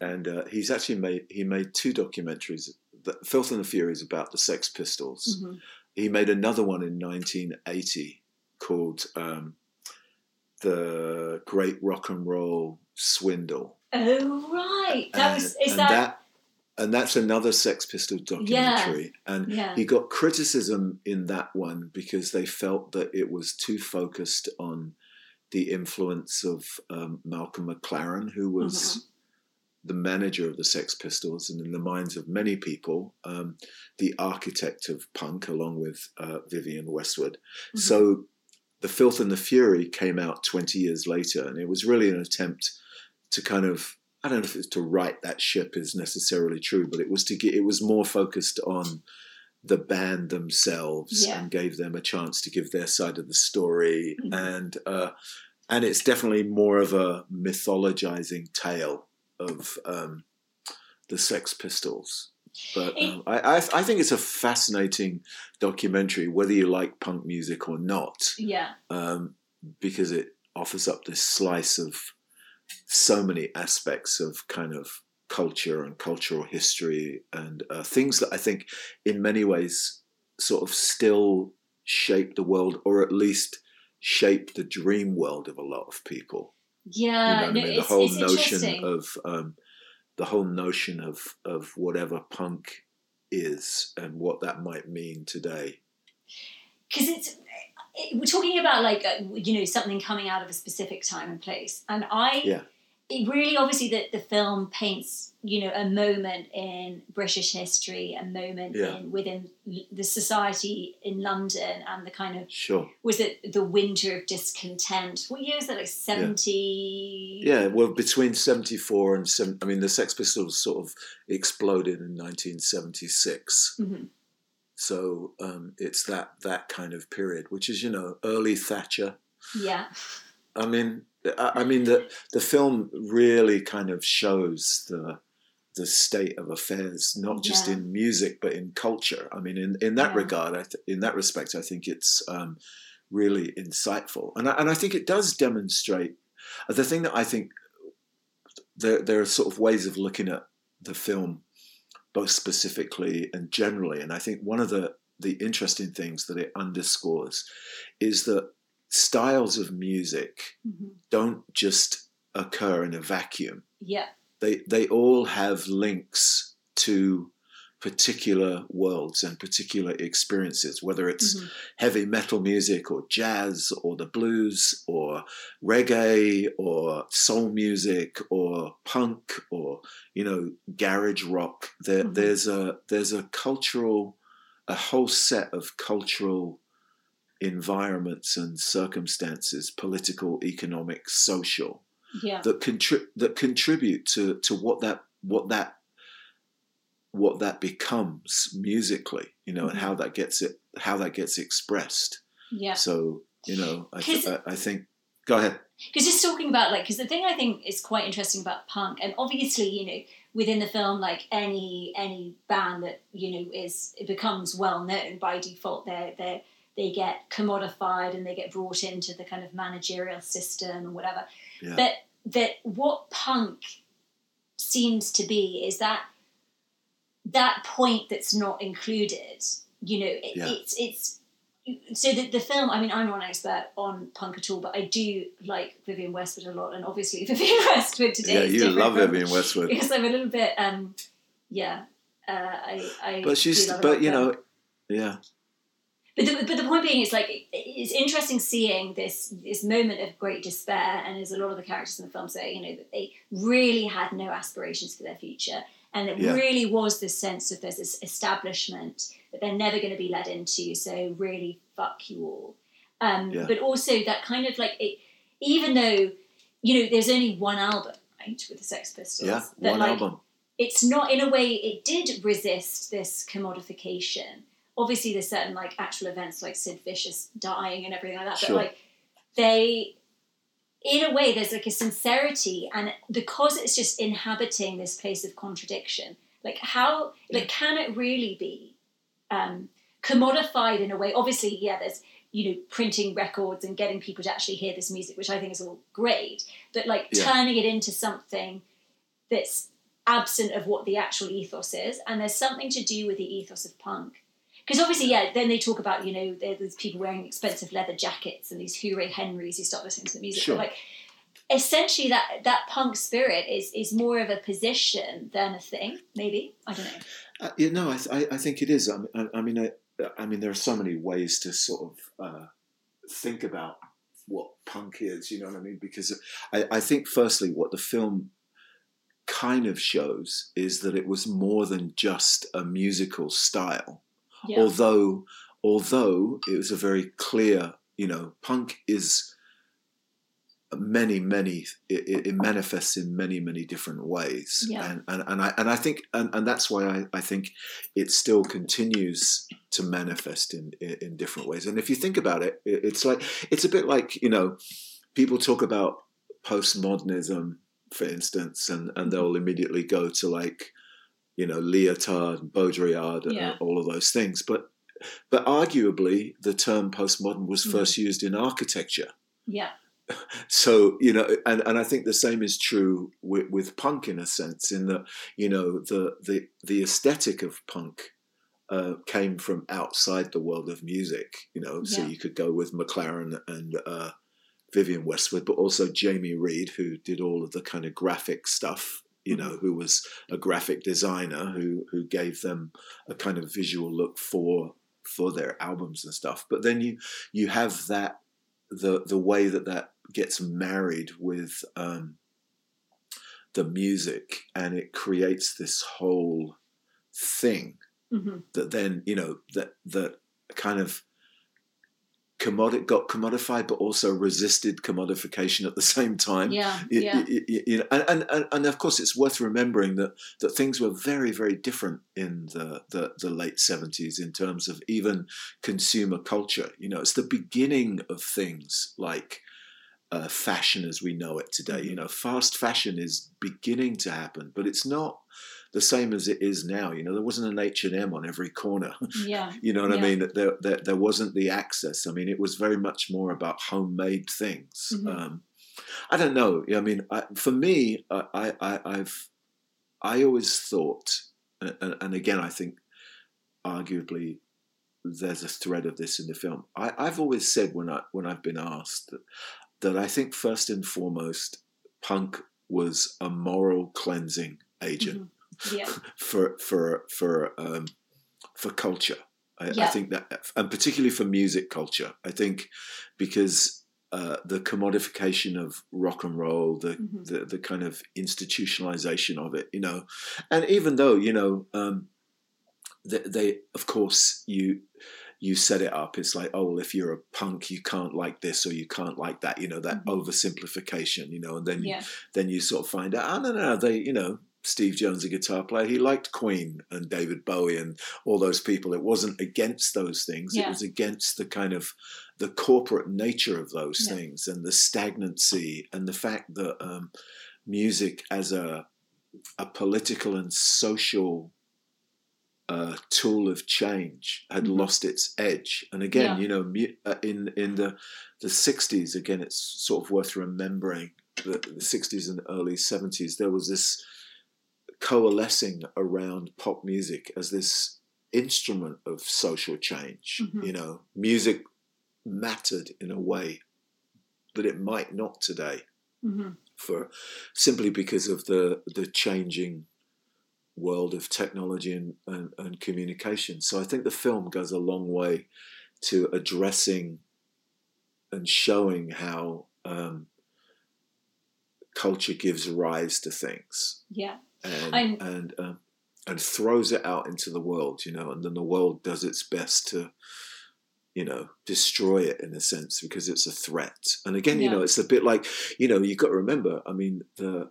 and uh, he's actually made he made two documentaries. The Filth and the Fury is about the Sex Pistols. Mhm. He made another one in 1980 called um, the Great Rock and Roll Swindle. Oh right, that and, was is and that, and that's another Sex Pistols documentary. And yeah he got criticism in that one because they felt that it was too focused on the influence of um, Malcolm McLaren, who was Mhm. the manager of the Sex Pistols, and in the minds of many people, um, the architect of punk, along with uh, Vivienne Westwood. Mhm. So, The Filth and the Fury came out 20 years later, and it was really an attempt to kind of I don't know if it's to right that ship is necessarily true, but it was to get it was more focused on the band themselves Yeah. and gave them a chance to give their side of the story Mhm. and uh, and it's definitely more of a mythologizing tale of um, the Sex Pistols. But um, I, I I think it's a fascinating documentary, whether you like punk music or not yeah um, because it offers up this slice of so many aspects of kind of culture and cultural history and uh, things that I think, in many ways, sort of still shape the world, or at least shape the dream world of a lot of people. You yeah know what no, I mean? The whole notion of um, the whole notion of of whatever punk is and what that might mean today. because it's it, we're talking about like uh, you know something coming out of a specific time and place and i Yeah. It really obviously that the film paints you know a moment in british history a moment Yeah. in within the society in london and the kind of Sure. was it the winter of discontent what year is that like 70 Yeah, well, between 74 and 7, I mean, the Sex Pistols sort of exploded in 1976. Mhm. So um, it's that that kind of period, which is, you know, early Thatcher. yeah I mean, I, mean, the, the film really kind of shows the the state of affairs, not just Yeah. in music, but in culture. I mean, in, in that Yeah. regard, I th- in that respect, I think it's um, really insightful. And I, and I think it does demonstrate the thing that I think there, there are sort of ways of looking at the film, both specifically and generally. And I think one of the, the interesting things that it underscores is that styles of music Mhm. don't just occur in a vacuum. yeah They they all have links to particular worlds and particular experiences, whether it's Mhm. heavy metal music or jazz or the blues or reggae or soul music or punk or you know garage rock. There, Mhm. There's a there's a cultural a whole set of cultural environments and circumstances, political, economic, social, yeah that contri- that contribute to to what that what that what that becomes musically, you know, and how mm-hmm. that gets it how that gets expressed. yeah So you know, I, th- I, I think. Go ahead. because just talking about like because the thing i think is quite interesting about punk and obviously you know within the film like any any band that you know is it becomes well known by default they're they they get commodified and they get brought into the kind of managerial system or whatever Yeah. but that what punk seems to be is that that point that's not included you know it, Yeah. it's it's so the, the film i mean i'm not an expert on punk at all but i do like vivienne westwood a lot and obviously [laughs] vivienne westwood today yeah, you love Vivienne Westwood, because i'm a little bit um yeah uh, I, I but she's but you know, yeah, but the, but the point being is like it's interesting seeing this this moment of great despair and as a lot of the characters in the film say you know that they really had no aspirations for their future and it Yeah. really was this sense of there's this establishment that they're never going to be led into so really fuck you all um, Yeah. but also that kind of like it, even though you know there's only one album right with the Sex Pistols yeah, one like, album. it's not in a way it did resist this commodification obviously there's certain like actual events like sid vicious dying and everything like that Sure. but like they in a way there's like a sincerity and because it's just inhabiting this place of contradiction like how like can it really be um commodified in a way obviously yeah there's you know printing records and getting people to actually hear this music which i think is all great but like Yeah. turning it into something that's absent of what the actual ethos is and there's something to do with the ethos of punk because obviously, yeah. Then they talk about you know there- there's people wearing expensive leather jackets and these Hooray Henrys who start listening to the music. Sure. But like essentially, that that punk spirit is is more of a position than a thing. Maybe I don't know. Uh, yeah, no, I, th- I, I think it is. I, mean- I, I mean, I, I mean, there are so many ways to sort of uh, think about what punk is. You know what I mean? Because I, I think, firstly, what the film kind of shows is that it was more than just a musical style. Yeah. Although, although it was a very clear, you know, punk is many many it, it manifests in many many different ways Yeah. and, and and i and i think and, and that's why I, I think it still continues to manifest in, in in different ways and if you think about it, it it's like it's a bit like you know people talk about postmodernism for instance and and they'll immediately go to like you know lyotard and baudrillard and all of those things but but arguably the term postmodern was Mhm. first used in architecture yeah. [laughs] so you know and, and i think the same is true with, with punk in a sense in that you know the the the aesthetic of punk uh, came from outside the world of music you know so Yeah. you could go with mclaren and uh, vivienne westwood but also jamie reid who did all of the kind of graphic stuff you know who was a graphic designer who who gave them a kind of visual look for for their albums and stuff. But then you you have that the the way that that gets married with um, the music and it creates this whole thing hmm that then you know that that kind of commodi- got commodified but also resisted commodification at the same time Yeah. Yeah. y- y- you know, and, and, and, of course, it's worth remembering that, that things were very, very different in the, the, the late 70s in terms of even consumer culture. You know, it's the beginning of things like uh, fashion as we know it today. You know, fast fashion is beginning to happen, but it's not the same as it is now. You know, there wasn't an H&M on every corner. [laughs] Yeah. You know what I Yeah. mean? There, there, there wasn't the access. I mean, it was very much more about homemade things. Mhm. Um, I don't know. I mean, I, for me, I, I, I- I've, I always thought, and, and again, I think, arguably, there's a thread of this in the film. I, I've always said when I when I've been asked that, that I think first and foremost, punk was a moral cleansing agent Mhm. Yeah. [laughs] for for for um, for culture. I, I think that, and particularly for music culture, I think because uh, the commodification of rock and roll, the, Mhm. the the kind of institutionalization of it, you know, and even though you know um, they, they, of course, you you set it up. It's like, oh well, if you're a punk, you can't like this or you can't like that, you know, that Mhm. oversimplification, you know, and then Yeah. then you sort of find out, oh, no, no, no, they, you know, Steve Jones, a guitar player, he liked Queen and David Bowie and all those people. It wasn't against those things. It was against the kind of the corporate nature of those Yeah. things and the stagnancy and the fact that um, music as a a political and social uh, tool of change had Mhm. lost its edge. And again, Yeah. you know, mu- uh, in in the the sixties, again, it's sort of worth remembering the sixties and early seventies, there was this coalescing around pop music as this instrument of social change. Mhm. You know, music mattered in a way that it might not today hmm for simply because of the the changing world of technology and, and, and communication. So I think the film goes a long way to addressing and showing how um, culture gives rise to things Yeah. And I'm- and um, and throws it out into the world, you know, and then the world does its best to you know destroy it in a sense because it's a threat. And again, you know, it's a bit like you know you've got to remember. I mean, the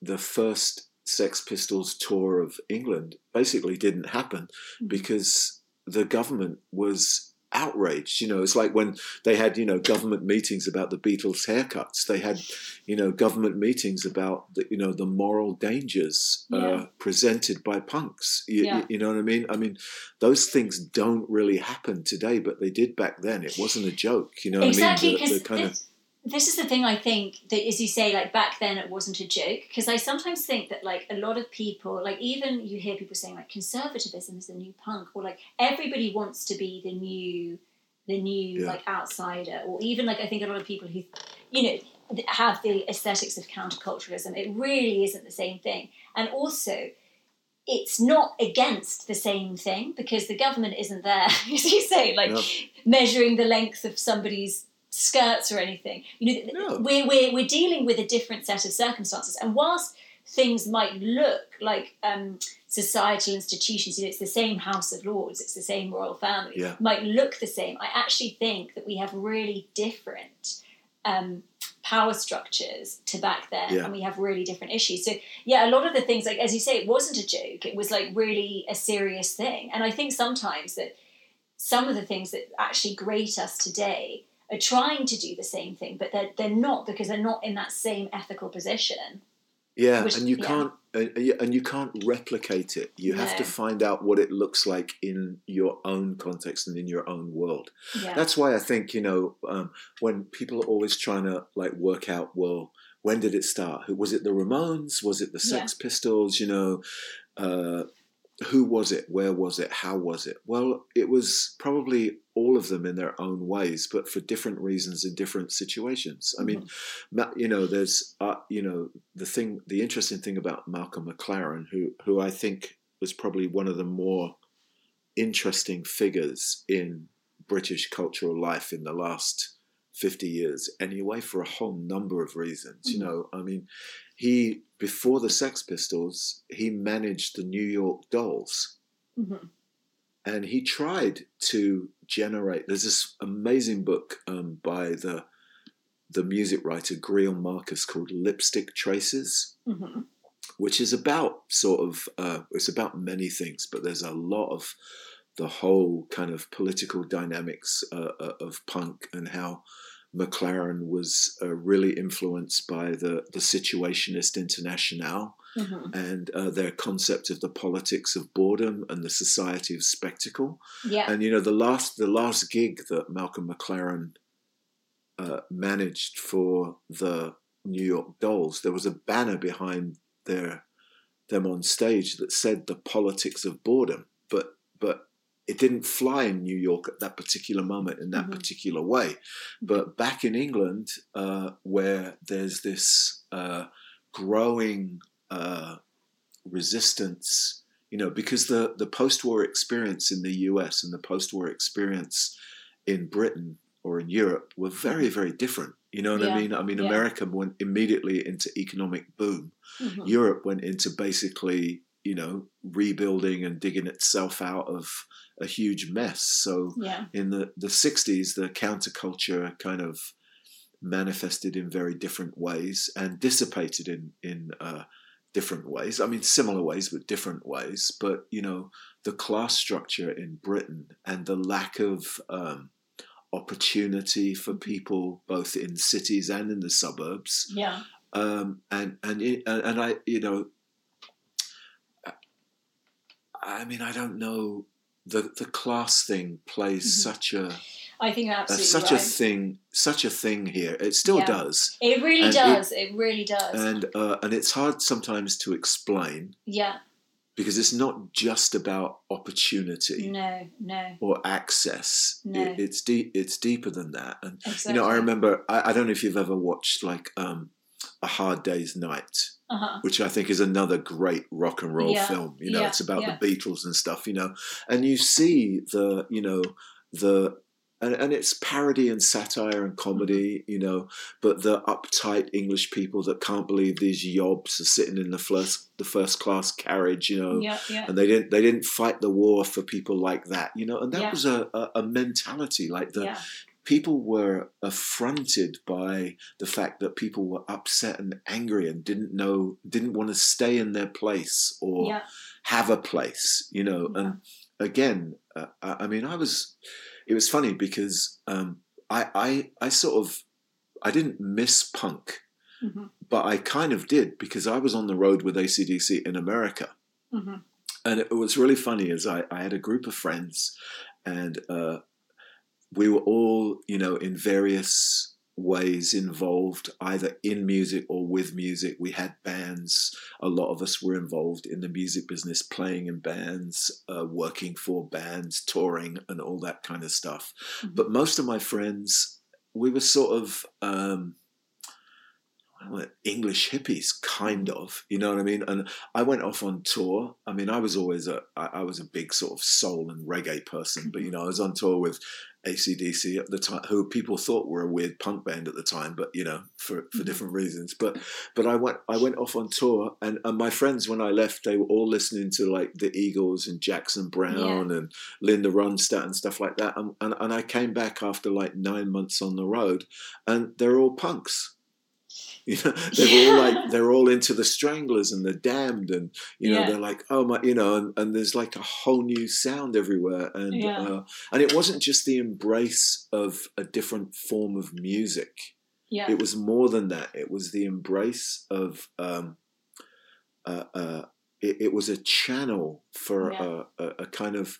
the first Sex Pistols tour of England basically didn't happen Mhm. because the government was outraged. You know, it's like when they had, you know, government meetings about the Beatles' haircuts. They had, you know, government meetings about, the, you know, the moral dangers uh, Yeah. presented by punks. You, Yeah. you know what I mean? I mean, those things don't really happen today, but they did back then. It wasn't a joke. You know exactly what I mean? The, the kind of this is the thing I think that, as you say, like back then it wasn't a joke because I sometimes think that like a lot of people, like even you hear people saying like conservatism is the new punk, or like everybody wants to be the new, the new Yeah. like outsider, or even like I think a lot of people who, you know, have the aesthetics of counterculturalism. It really isn't the same thing, and also. It's not against the same thing because the government isn't there, [laughs] as you say, like measuring the length of somebody's skirts or anything. You know, No. we're, we're, we're dealing with a different set of circumstances. And whilst things might look like um, societal institutions, you know, it's the same House of Lords, it's the same royal family, Yeah. might look the same, I actually think that we have really different um, power structures to back then, Yeah. and we have really different issues. So, yeah, a lot of the things, like as you say, it wasn't a joke, it was like really a serious thing. And I think sometimes that some of the things that actually grate us today are trying to do the same thing, but they're, they're not because they're not in that same ethical position. Yeah, Which- and you yeah. can't and, and you- can't replicate it. You have to find out what it looks like in your own context and in your own world. Yeah. That's why I think you know um, when people are always trying to like work out, well, when did it start? Who was it? The Ramones? Was it the Sex Pistols? You know, uh, who was it? Where was it? How was it? Well, it was probably all of them in their own ways, but for different reasons in different situations. I mean, Ma- you know, there's, uh, you know, the thing, the interesting thing about Malcolm McLaren, who, who I think was probably one of the more interesting figures in British cultural life in the last 50 years, anyway, for a whole number of reasons. You Mhm. know, I mean, he, before the Sex Pistols, he managed the New York Dolls Mhm. and he tried to generate. There's this amazing book um, by the the music writer Greil Marcus called Lipstick Traces, Mhm. which is about sort of uh, it's about many things, but there's a lot of the whole kind of political dynamics uh, uh, of punk and how McLaren was uh, really influenced by the the Situationist Internationale Mhm. and uh, their concept of the politics of boredom and the society of spectacle. Yeah. And you know, the last the last gig that Malcolm McLaren uh, managed for the New York Dolls, there was a banner behind their them on stage that said the politics of boredom, but but it didn't fly in New York at that particular moment in that Mhm. particular way. But back in England, uh, where there's this uh, growing uh, resistance, you know, because the, the post war experience in the US and the post war experience in Britain or in Europe were very, very different. You know what Yeah, I mean? I mean, yeah. America went immediately into economic boom. Mhm. Europe went into basically, you know, rebuilding and digging itself out of a huge mess. So Yeah. in the, the 60s, the counterculture kind of manifested in very different ways and dissipated in, in uh, different ways. I mean, similar ways, but different ways. But, you know, the class structure in Britain and the lack of um, opportunity for people, both in cities and in the suburbs, Yeah. um, and and it- and and I, you know, I mean, I don't know. The the class thing plays Mhm. such a, I think absolutely such right. a thing such a thing here. It still Yeah. does, it really and it- does. It, really does. and uh, and it's hard sometimes to explain yeah. because it's not just about opportunity No. No. or access. No. It, it's deep. It's deeper than that. And Exactly. you know, I remember. I, I don't know if you've ever watched like um, a Hard Day's Night. Uh huh. which I think is another great rock and roll Yeah, film. You know, yeah, it's about yeah. the Beatles and stuff. You know, and you see the you know the and, and it's parody and satire and comedy. Mm-hmm. You know, but the uptight English people that can't believe these yobs are sitting in the first the first class carriage. You know. Yeah. Yeah. And they didn't. They didn't fight the war for people like that, you know. And that Yeah. was a, a, a mentality. Like the. People were affronted by the fact that people were upset and angry and didn't know, didn't want to stay in their place or Yeah. have a place, you know. Yeah. And again, uh, I mean, I was, it was funny because um, I, I, I sort of, I didn't miss punk, Mhm. but I kind of did because I was on the road with ACDC in America. Mhm. And it was really funny as I, I had a group of friends and uh, we were all, you know, in various ways involved either in music or with music. We had bands. A lot of us were involved in the music business, playing in bands, uh, working for bands, touring, and all that kind of stuff. Mhm. But most of my friends, we were sort of. Um, English hippies, kind of, you know what I mean. And I went off on tour. I mean, I was always a, I, I was a big sort of soul and reggae person, but you know, I was on tour with ACDC at the time, who people thought were a weird punk band at the time, but you know, for, for Mhm. different reasons. But but I went I went off on tour, and, and my friends when I left, they were all listening to like the Eagles and Jackson Browne and Linda Ronstadt and stuff like that. And, and and I came back after like nine months on the road, and they're all punks. [laughs] You know, they're all like they're all into the Stranglers and the Damned, and you know Yeah. they're like, oh my, you know, and, and there's like a whole new sound everywhere, and Yeah. uh, and it wasn't just the embrace of a different form of music. Yeah. It was more than that. It was the embrace of. Um, uh, uh, it, it was a channel for Yeah. a, a, a kind of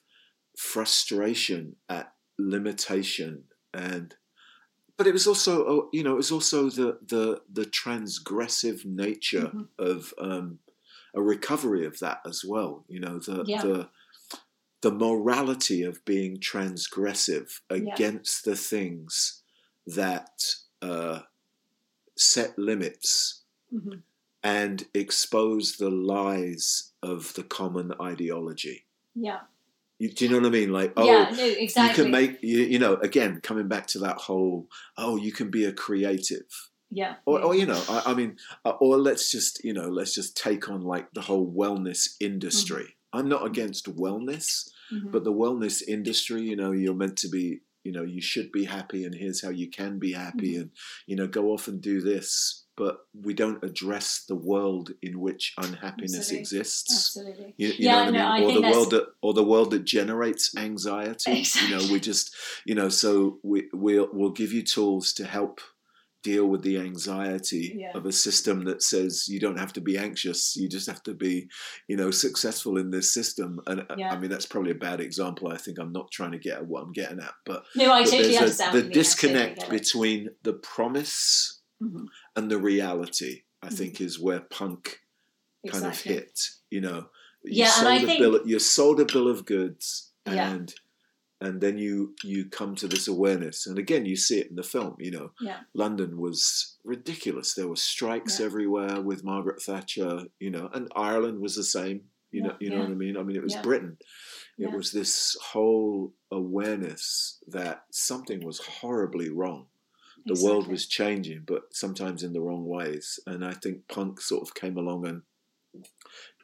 frustration at limitation and but it was also uh, you know it was also the the the transgressive nature Mhm. of um, a recovery of that as well you know the Yeah. the the morality of being transgressive Yeah. against the things that uh, set limits Mhm. and expose the lies of the common ideology. Yeah. You, do you know what I mean? Like, oh, yeah. No. Exactly. you can make, you, you know, again, coming back to that whole, oh, you can be a creative. Yeah. Or, yeah. or you know, I, I mean, uh, or let's just, you know, let's just take on like the whole wellness industry. I'm not against wellness, Mhm. but the wellness industry, you know, you're meant to be, you know, you should be happy, and here's how you can be happy, Mhm. and you know, go off and do this. But we don't address the world in which unhappiness Absolutely. exists. Absolutely. You, you Yeah, know what no, I I mean? Or think the world that, or the world that generates anxiety. Exactly. You know, we just, you know, so we we'll we'll give you tools to help deal with the anxiety Yeah. of a system that says you don't have to be anxious. You just have to be, you know, successful in this system. And uh, Yeah. I mean, that's probably a bad example. I think I'm not trying to get at what I'm getting at, but, No, I but totally there's a- the you totally disconnect between the promise Mhm. and the reality. I Mhm. think is where punk kind of hit. You know, you Yeah, and sold I a think- bill, you sold a bill of goods, Yeah. and and then you you come to this awareness, and again you see it in the film. You know, Yeah. London was ridiculous. There were strikes Yeah. everywhere with Margaret Thatcher. You know, and Ireland was the same. You know, you know what I mean. I mean, it was. Britain. It was this whole awareness that something was horribly wrong the world was changing, but sometimes in the wrong ways. And I think punk sort of came along and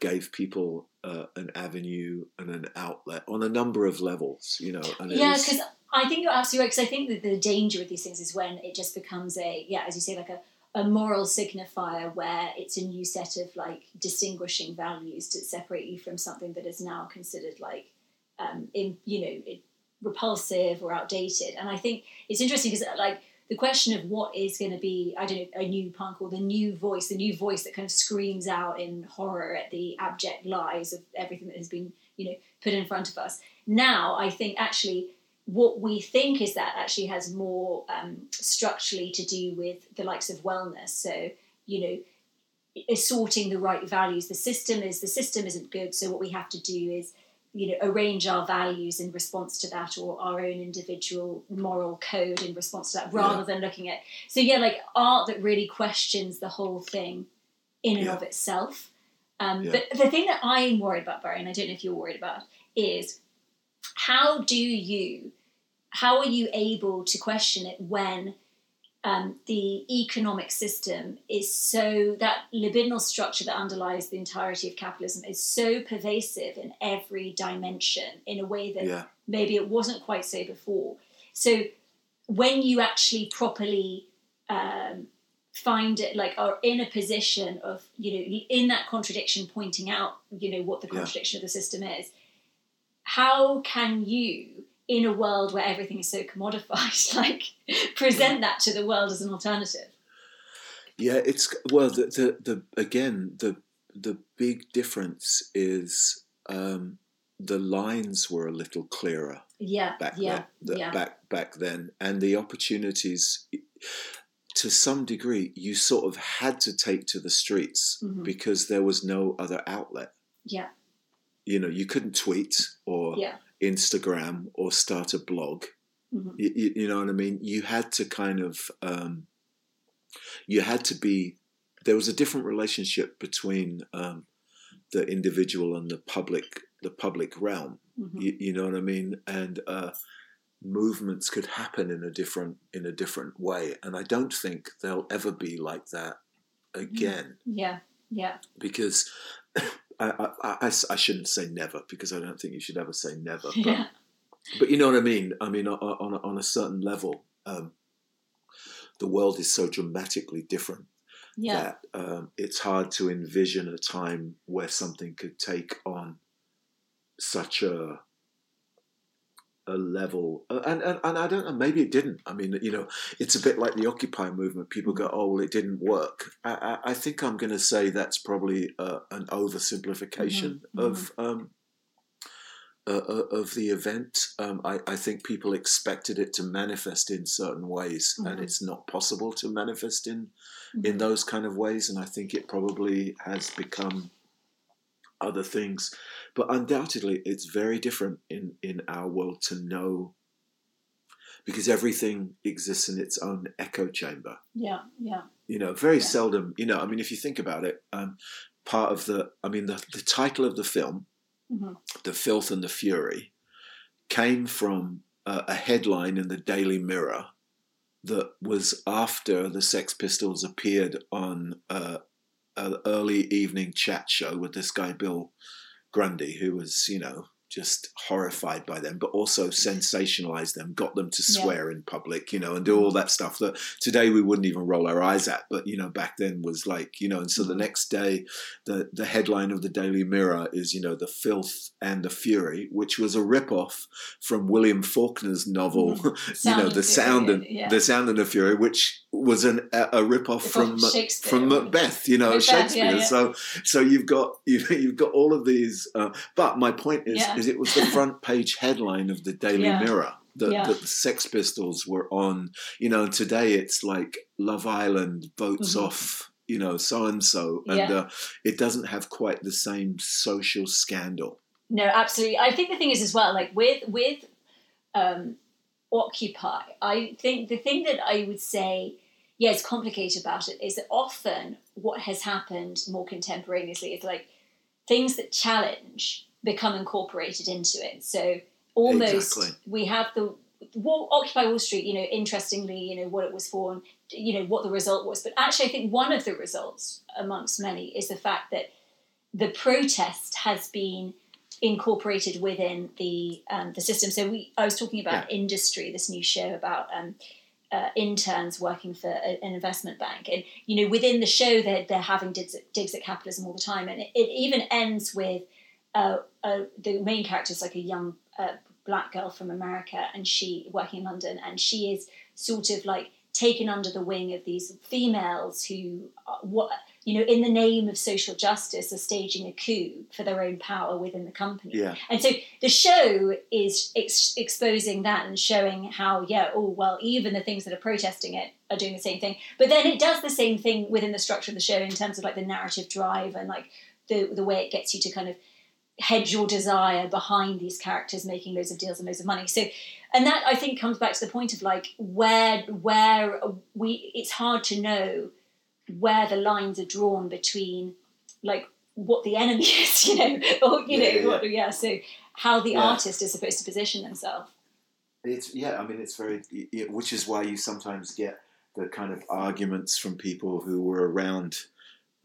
gave people uh, an avenue and an outlet on a number of levels, you know. Yeah, because I think you're absolutely right. Because I think that the danger with these things is when it just becomes a yeah, as you say, like a, a moral signifier where it's a new set of like distinguishing values to separate you from something that is now considered like um, in you know it, repulsive or outdated. And I think it's interesting because like the question of what is going to be I don't know a new punk or the new voice, the new voice that kind of screams out in horror at the abject lies of everything that has been you know put in front of us. Now I think actually what we think is that actually has more um, structurally to do with the likes of wellness. So, you know, assorting the right values. The system is the system isn't good. So what we have to do is, you know, arrange our values in response to that, or our own individual moral code in response to that, rather Yeah. than looking at. So yeah, like art that really questions the whole thing in and Yeah. of itself. Um, Yeah. But the thing that I'm worried about, Barry, and I don't know if you're worried about, is how do you how are you able to question it when um, the economic system is so that libidinal structure that underlies the entirety of capitalism is so pervasive in every dimension in a way that yeah, maybe it wasn't quite so before. So when you actually properly um, find it, like, are in a position of, you know, in that contradiction, pointing out, you know, what the Yeah. contradiction of the system is, how can you, in a world where everything is so commodified, [laughs] like, present that to the world as an alternative? yeah. It's well, the the, the again the the big difference is um, the lines were a little clearer. Yeah, back yeah, then, the- yeah. back back then, and the opportunities. to some degree, you sort of had to take to the streets Mhm. because there was no other outlet. Yeah. You know, you couldn't tweet or Yeah. Instagram or start a blog. Mhm. You, you, know what I mean? You had to kind of, um, you had to be. There was a different relationship between um, the individual and the public, the public realm. Mhm. You, you know what I mean? And uh, movements could happen in a different in a different way. And I don't think they'll ever be like that again Yeah. Yeah. because I, I, I, I shouldn't say never because I don't think you should ever say never. [laughs] But, Yeah. but you know what I mean. I mean, on on a, on a certain level, um, the world is so dramatically different Yeah. that um, it's hard to envision a time where something could take on such a a level and, and and I don't know maybe it didn't. I mean you know it's a bit like the occupy movement. People go oh well it didn't work. I, I, I think I'm going to say that's probably uh, an oversimplification Mhm, of um, uh, uh, of the event. Um, I, I think people expected it to manifest in certain ways and Mhm. it's not possible to manifest in Mhm. in those kind of ways, and I think it probably has become other things. But undoubtedly, it's very different in in our world to know because everything exists in its own echo chamber. Yeah. Yeah. You know, very Yeah. seldom. You know, I mean, if you think about it, um, part of the, I mean, the the title of the film, Mhm. "The Filth and the Fury," came from uh, a headline in the Daily Mirror that was after the Sex Pistols appeared on uh, an early evening chat show with this guy Bill Grundy, who was, you know, just horrified by them, but also sensationalized them, got them to Yeah. swear in public, you know, and do all that stuff that today we wouldn't even roll our eyes at, but you know, back then was like, you know, and so the Mhm. next day, the the headline of the Daily Mirror is, you know, the filth and the fury, which was a rip-off from William Faulkner's novel, [laughs] you know, the sound and yeah. the sound and the fury, which was an a, a rip-off It's from off Mac- Shakespeare. from Macbeth, you know, Macbeth, Shakespeare. yeah, yeah. So, so you've got you [laughs] you've got all of these. Uh, but my point is, Is it was the [laughs] front page headline of the Daily Yeah. Mirror that, Yeah. that the Sex Pistols were on. You know, today it's like Love Island votes Mhm. off. You know, so and so, and uh, it doesn't have quite the same social scandal. No, absolutely. I think the thing is as well, like with with um, Occupy, I think the thing that I would say, yeah, it's complicated about it is that often what has happened more contemporaneously is like things that challenge become incorporated into it. So almost Exactly. we have the Wall, Occupy Wall Street. You know, interestingly, you know what it was for, and you know what the result was. But actually, I think one of the results, amongst many, is the fact that the protest has been incorporated within the um, the system. So we, I was talking about industry, this new show about um, uh, interns working for a, an investment bank, and you know within the show they're they're having digs at, digs at capitalism all the time, and it, it even ends with uh, uh, the main character is like a young uh, black girl from America, and she working in London, and she is sort of like taken under the wing of these females who, are, what you know, in the name of social justice, are staging a coup for their own power within the company. Yeah, And so the show is ex- exposing that and showing how, yeah, oh, well, even the things that are protesting it are doing the same thing. But then it does the same thing within the structure of the show in terms of like the narrative drive and like the, the way it gets you to kind of hedge your desire behind these characters making loads of deals and loads of money. So, and that I think comes back to the point of like where where we it's hard to know where the lines are drawn between like what the enemy [laughs] is, you know, or you Yeah, know, yeah, what yeah. So how the Yeah. artist is supposed to position themselves. It's yeah, I mean it's very, it, which is why you sometimes get the kind of arguments from people who were around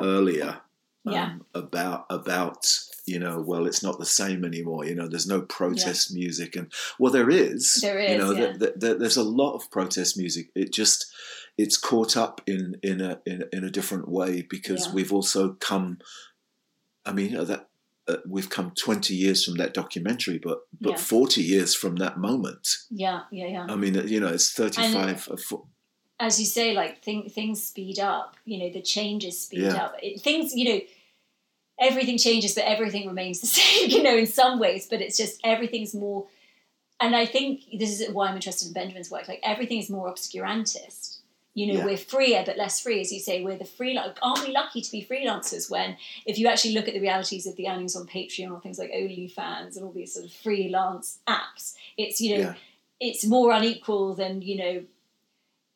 earlier Yeah. um, about about you know well it's not the same anymore you know there's no protest music and well there is There you know yeah. th- th- th- there's a lot of protest music it just it's caught up in in a in, in a different way because Yeah. we've also come I mean you know, that uh, we've come 20 years from that documentary but but Yeah. 40 years from that moment Yeah, yeah, yeah. I mean, you know, it's 35. of As you say, like thing, things speed up. You know, the changes speed Yeah. up. It, things, you know, everything changes, but everything remains the [laughs] same. You know, in some ways, but it's just everything's more. And I think this is why I'm interested in Benjamin's work. Like everything is more obscurantist. You know, Yeah. we're freer but less free, as you say. We're the freelance. Aren't we lucky to be freelancers when, if you actually look at the realities of the earnings on Patreon or things like OnlyFans and all these sort of freelance apps, it's you know, Yeah. it's more unequal than you know,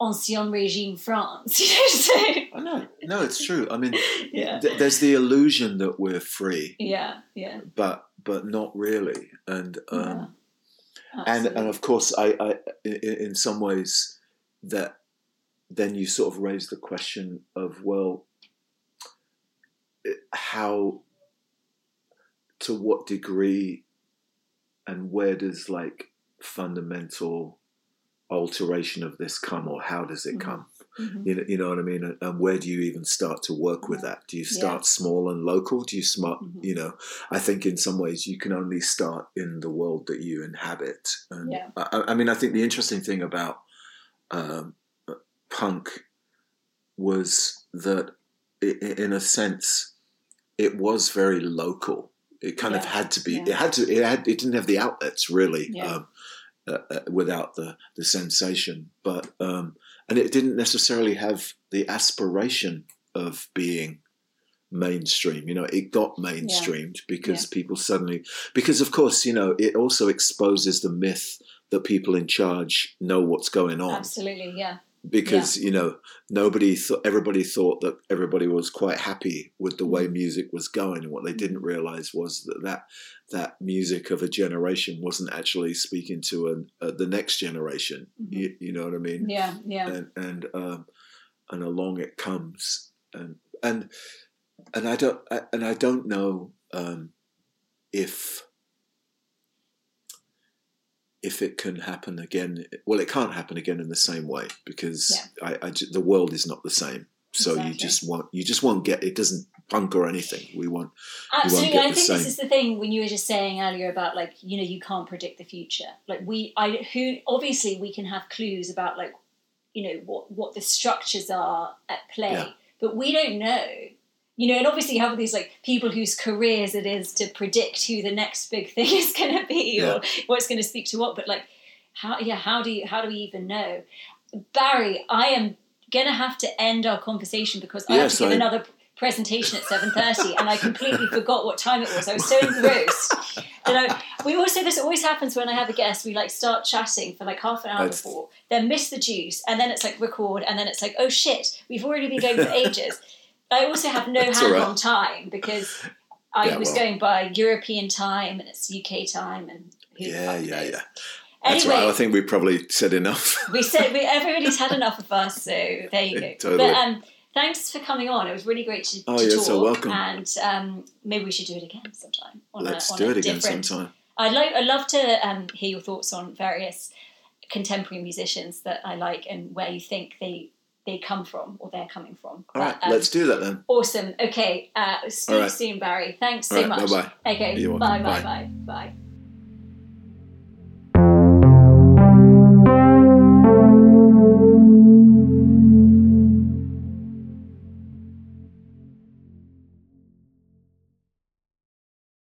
ancien régime France. [laughs] You know, so I know. No, it's true. I mean, [laughs] yeah, th- there's the illusion that we're free, yeah, yeah, but but not really. And um, yeah. and and of course, I, I in, in some ways that then you sort of raise the question of well, how, to what degree, and where does like fundamental alteration of this come, or how does it Mhm. come? Mhm. You know, you know what I mean? And- And where do you even start to work with that? Do you Yeah. start small and local? Do you smart? Mhm. You know, I think in some ways you can only start in the world that you inhabit. And Yeah. I, I mean, I think the interesting thing about um, punk was that, in a sense, it was very local. It kind of had to be. Yeah. It had to. It had. It didn't have the outlets really. Yeah. Um, uh, uh, without the the sensation, but um, and it didn't necessarily have the aspiration of being mainstream. You know, it got mainstreamed because people suddenly, because of course, you know, it also exposes the myth that people in charge know what's going on Absolutely, yeah. Because you know nobody thought everybody thought that everybody was quite happy with the way music was going and what they didn't realize was that that, that music of a generation wasn't actually speaking to an, uh, the next generation Mhm. you, you know what i mean Yeah, yeah. and and um, and along it comes and and and i don't I, and i don't know um, if if it can happen again well it can't happen again in the same way because I, I the world is not the same so you just won't you just won't get it doesn't punk or anything we want Absolutely. get I think same. this is the thing when you were just saying earlier about like, you know, you can't predict the future. Like we I who obviously we can have clues about like, you know, what what the structures are at play. Yeah. But we don't know. You know, and obviously you have these like people whose careers it is to predict who the next big [laughs] thing is gonna be Yeah. or what's gonna speak to what, but like how yeah, how do you how do we even know? Barry, I am gonna have to end our conversation because I have to give I- another presentation at 7.30 and I completely [laughs] forgot what time it was. I was so engrossed. And I, we also, this always happens when I have a guest, we like start chatting for like half an hour That's- before, then miss the juice, and then it's like record, and then it's like, oh shit, we've already been going for ages. I also have no hand right. on time because I Yeah, was well. going by European time and it's UK time and yeah yeah knows. yeah that's Anyway, right i think we probably said enough [laughs] we said we, everybody's had [laughs] enough of us, so there you go. Totally. But um, thanks for coming on. It was really great to, Oh, to you're so welcome. And um, maybe we should do it again sometime. On let's a, do it again sometime I'd like. I'd love to um, hear your thoughts on various contemporary musicians that I like and where you think they they come from or they're coming from. all right But, um, let's do that then Awesome. Okay. Uh, speak All right. soon, Barry. Thanks so all right much. bye bye Okay. Bye. Bye. Bye. Bye. Bye.